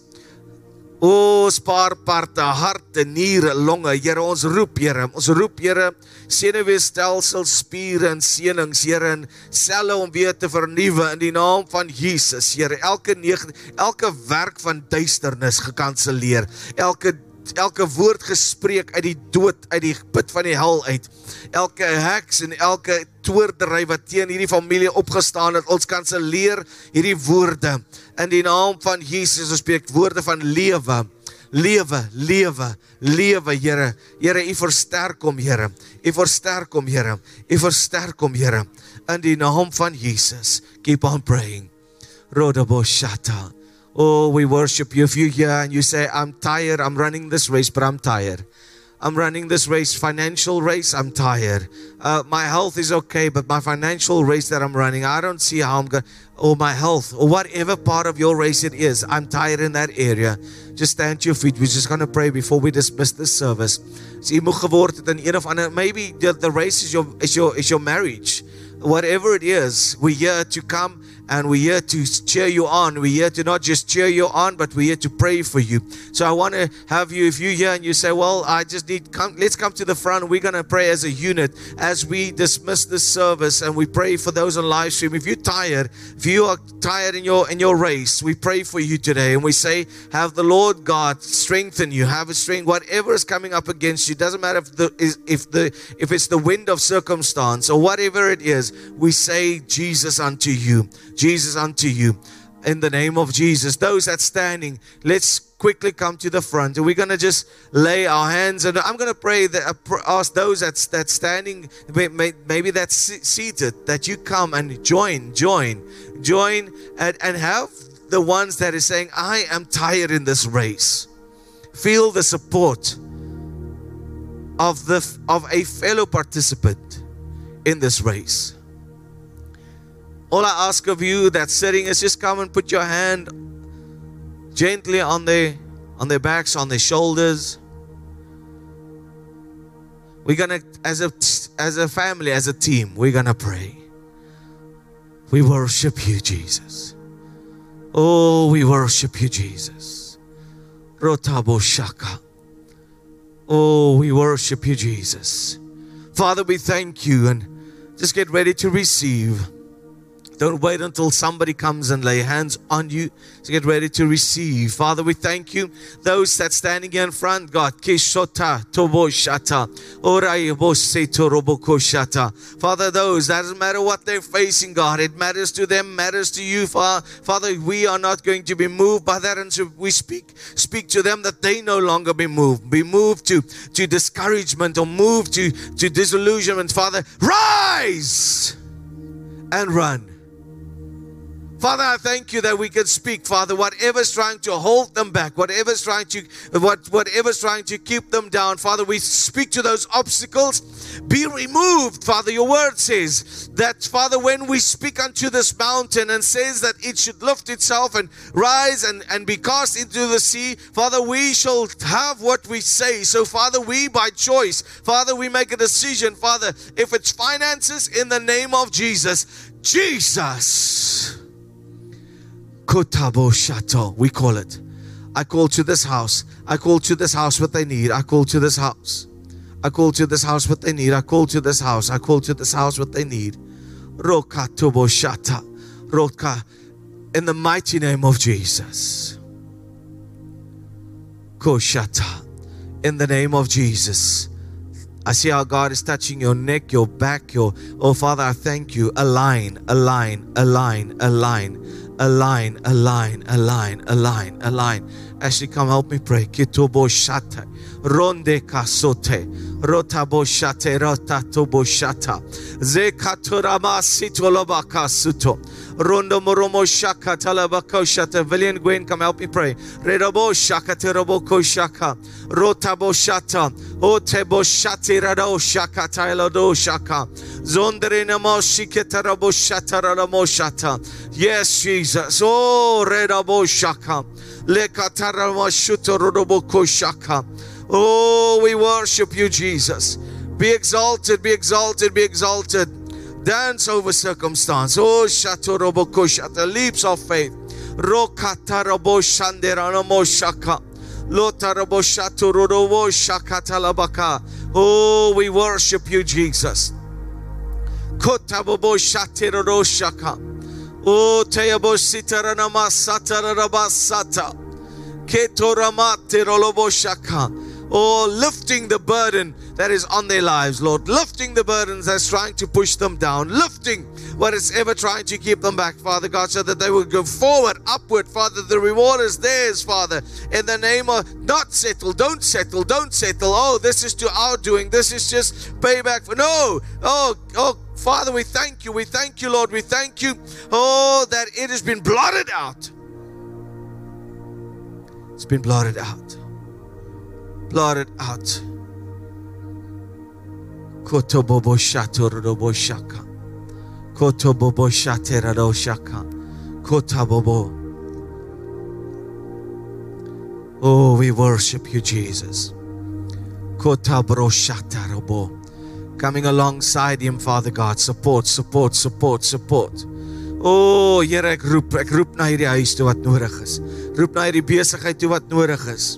O spaarparte, harte, niere, longe, Here, ons roep, Here, ons roep, Here, senuweestelsel, spiere en senings, Here, en selle om weer te vernuwe in die naam van Jesus, Here. Elke negen, elke werk van duisternis gekanselleer. Elke elke woord gespreek uit die dood uit die put van die hel uit. Elke heks en elke toordery wat teen hierdie familie opgestaan het, ons kanselleer hierdie woorde in die naam van Jesus. Ons spreek woorde van lewe. Lewe, lewe, lewe, Here. Here, U versterk hom, Here. U versterk hom, Here. U versterk hom, Here. In die naam van Jesus. Keep on praying. Rodoboshata. Oh, we worship you. If you're here and you say, I'm tired, I'm running this race, but I'm tired. I'm running this race, financial race, I'm tired. Uh, my health is okay, but my financial race that I'm running, I don't see how I'm going or my health, or whatever part of your race it is, I'm tired in that area. Just stand to your feet. We're just going to pray before we dismiss this service. Maybe the, the race is your is your is your marriage. Whatever it is, we're here to come and we're here to cheer you on. We're here to not just cheer you on, but we're here to pray for you. So I want to have you, if you're here and you say, Well, I just need come, let's come to the front. We're gonna pray as a unit as we dismiss this service and we pray for those on live stream. If you're tired, if you are tired in your in your race, we pray for you today and we say, Have the Lord God strengthen you, have a strength, whatever is coming up against you, doesn't matter if the if the if it's the wind of circumstance or whatever it is, we say Jesus unto you. Jesus unto you. In the name of Jesus. Those that standing, let's quickly come to the front and we're going to just lay our hands and I'm going to pray that uh, ask those that's that's standing maybe that's seated that you come and join join join and, and have the ones that is saying I am tired in this race feel the support of the of a fellow participant in this race all I ask of you that's sitting is just come and put your hand gently on their on their backs, on their shoulders. We're gonna as a as a family, as a team, we're gonna pray. We worship you, Jesus. Oh, we worship you, Jesus. Rotabo Shaka. Oh, we worship you, Jesus. Father, we thank you and just get ready to receive. Don't wait until somebody comes and lay hands on you to get ready to receive. Father, we thank you. Those that standing here in front, God, Kishota Toboshata. Father, those, that doesn't matter what they're facing, God, it matters to them, matters to you. Father, we are not going to be moved by that. And so we speak, speak to them that they no longer be moved, be moved to, to discouragement or moved to, to disillusionment. Father, rise and run Father, I thank you that we can speak, Father, whatever's trying to hold them back, whatever's trying to what whatever's trying to keep them down, Father, we speak to those obstacles. Be removed, Father. Your word says that, Father, when we speak unto this mountain and says that it should lift itself and rise and, and be cast into the sea, Father, we shall have what we say. So, Father, we by choice, Father, we make a decision, Father, if it's finances in the name of Jesus, Jesus. Kotabo Shato, we call it. I call to this house. I call to this house what they need. I call to this house. I call to this house what they need. I call to this house. I call to this house what they need. Roka Tobo Shata. Roka. In the mighty name of Jesus. Koshata. In the name of Jesus. I see how God is touching your neck, your back, your oh Father, I thank you. Align, align, align, align align, align, align, align, align. Ashley, come help me pray. Kitobo shata, ronde kasote, rotabo shate, rotatobo shata, zekaturama sitoloba kasuto. Rondo moromo shaka talabako shata. Villian Gwen, come help me pray. Redobo shaka teroboko shaka. Rotabo shata. Otebo shati rado shaka tailado shaka. Zondre namo shiketarabo shata ramo shata. Yes, Jesus. Oh, redabo shaka. Lekatarama shuto rodoboko shaka. Oh, we worship you, Jesus. Be exalted, be exalted, be exalted. Dance over circumstance. Oh, Shatorobokushata, leaps of faith. Rokatarabo Shanderanamo Shaka. Lotarabo Shaturorobo Shakatalabaka. Oh, we worship you, Jesus. Kotabobo Shatiroro Shaka. Oh, Teyabo Sitaranama Satarabasata. Ketoramate Rolobo Shaka. Oh, lifting the burden that is on their lives, Lord. Lifting the burdens that's trying to push them down. Lifting what is ever trying to keep them back, Father God, so that they will go forward, upward, Father. The reward is theirs, Father. In the name of not settle, don't settle, don't settle. Oh, this is to our doing. This is just payback for no. Oh, oh, Father, we thank you. We thank you, Lord. We thank you. Oh, that it has been blotted out. It's been blotted out blotted out. Kotobobo shatorobo shaka. Shaka. Oh, we worship you, Jesus. Kotabro. Coming alongside him, Father God. Support, support, support, support. Oh, Here ek roep na hierdie huis toe wat nodig is. Roep na hierdie besigheid toe wat nodig is.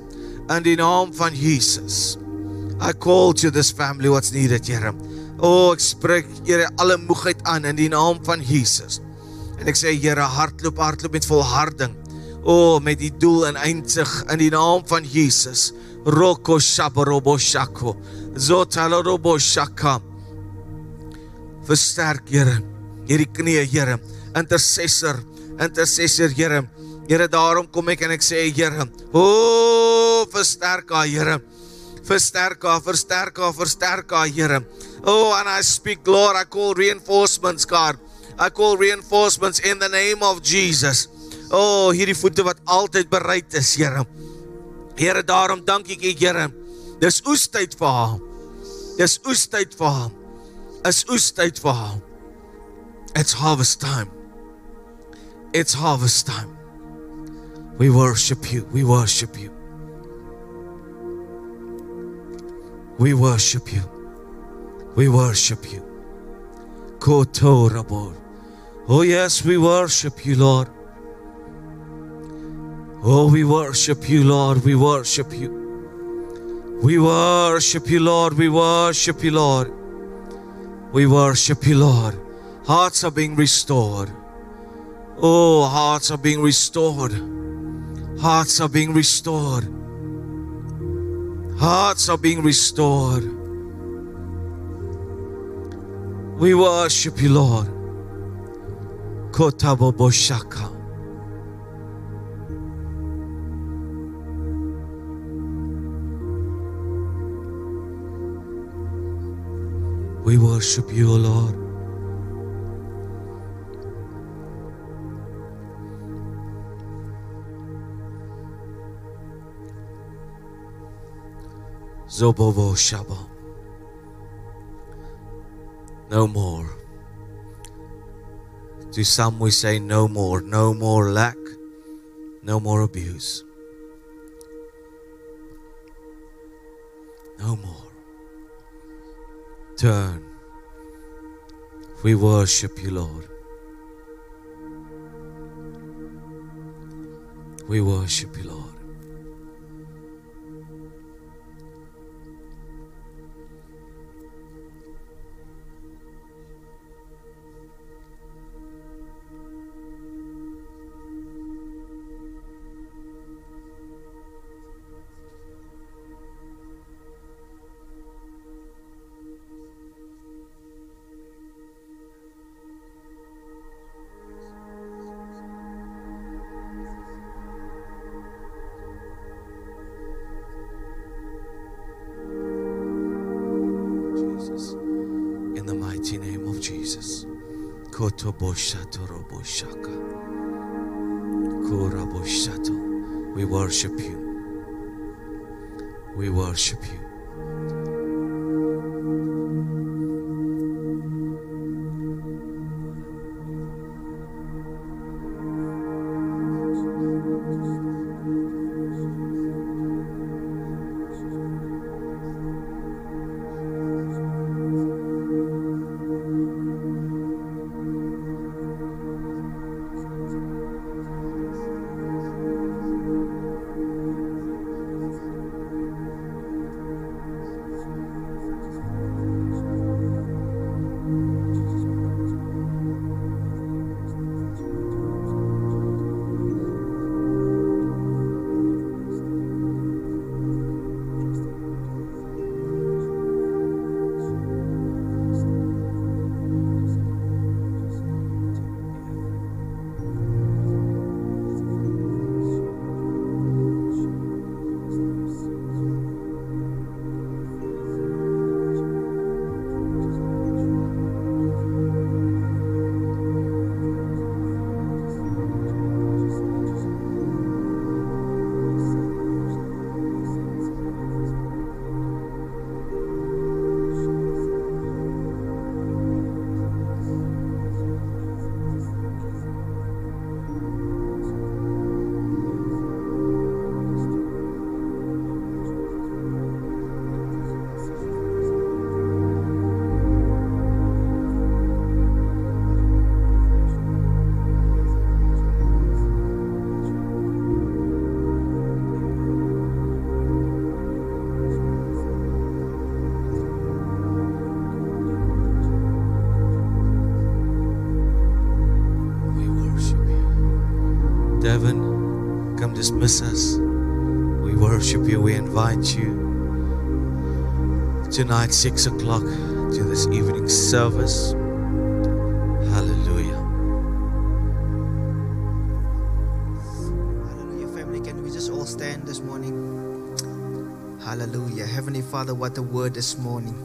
In die naam van Jesus. I call to this family what's needed, Here. O, oh, ek spreek Here alle moegheid aan in die naam van Jesus. En ek sê Here, hardloop, hardloop met volharding. O, oh, met die doel en eindig in die naam van Jesus. Roko shabarobo shako. Zotalarobo shaka. Versterk Here hierdie knie, Here. Intercessor, intercessor, Here. Here, daarom kom ek en ek sê Here, o, oh, versterk haar, Here. Versterk haar, versterk haar, versterk haar, Here. Oh, and I speak, Lord, I call reinforcements, God. I call reinforcements in the name of Jesus. Oh, hierdie voete wat altyd bereid is, Here. Here, daarom dank ek U, Here. Dis oestyd vir haar. Dis oestyd vir haar. Is oestyd vir haar. It's harvest time. It's harvest time. We worship you. We worship you. We worship you. We worship you. Kotorabor. Oh, yes, we worship you, Lord. Oh, we worship you, Lord. We worship you. We worship you, Lord. We worship you, Lord. We worship you, Lord. Hearts are being restored. Oh, hearts are being restored. Hearts are being restored. Hearts are being restored. We worship you, Lord. Kotabo Boshaka. We worship you, Lord. Zobovo Shabo. No more. To some we say no more, no more lack, no more abuse. No more. Turn. We worship you, Lord. We worship you, Lord. We worship you. We worship you. Devin, come dismiss us. We worship you, we invite you tonight, 6 o'clock, to this evening service. Hallelujah. Hallelujah, family. Can we just all stand this morning? Hallelujah. Heavenly Father, what a word this morning.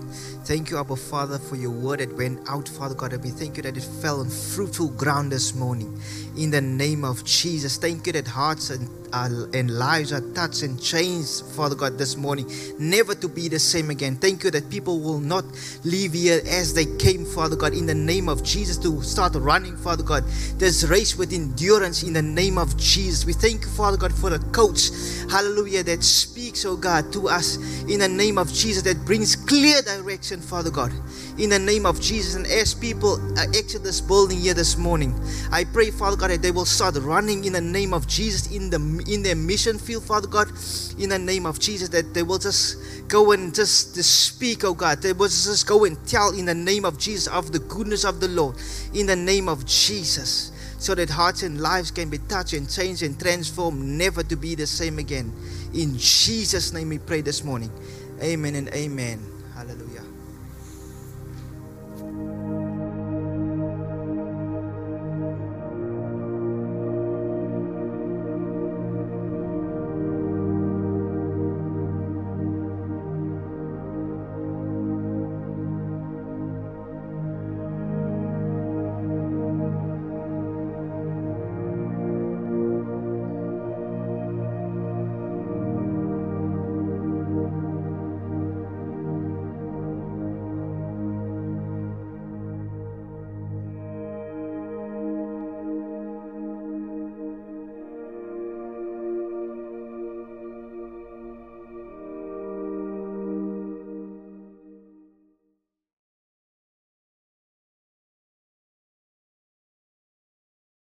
Thank you, Abba Father, for your word that went out, Father God. And we thank you that it fell on fruitful ground this morning. In the name of Jesus. Thank you that hearts and, uh, and lives are touched and changed, Father God, this morning. Never to be the same again. Thank you that people will not leave here as they came, Father God. In the name of Jesus, to start running, Father God. This race with endurance in the name of Jesus. We thank you, Father God, for the coach, hallelujah, that speaks, oh God, to us in the name of Jesus, that brings clear direction, Father God, in the name of Jesus. And as people uh, exit this building here this morning, I pray, Father God, that they will start running in the name of Jesus in the in their mission field, Father God, in the name of Jesus, that they will just go and just, just speak, oh God. They will just go and tell in the name of Jesus of the goodness of the Lord, in the name of Jesus so that hearts and lives can be touched and changed and transformed, never to be the same again. In Jesus' name we pray this morning. Amen and amen. Hallelujah.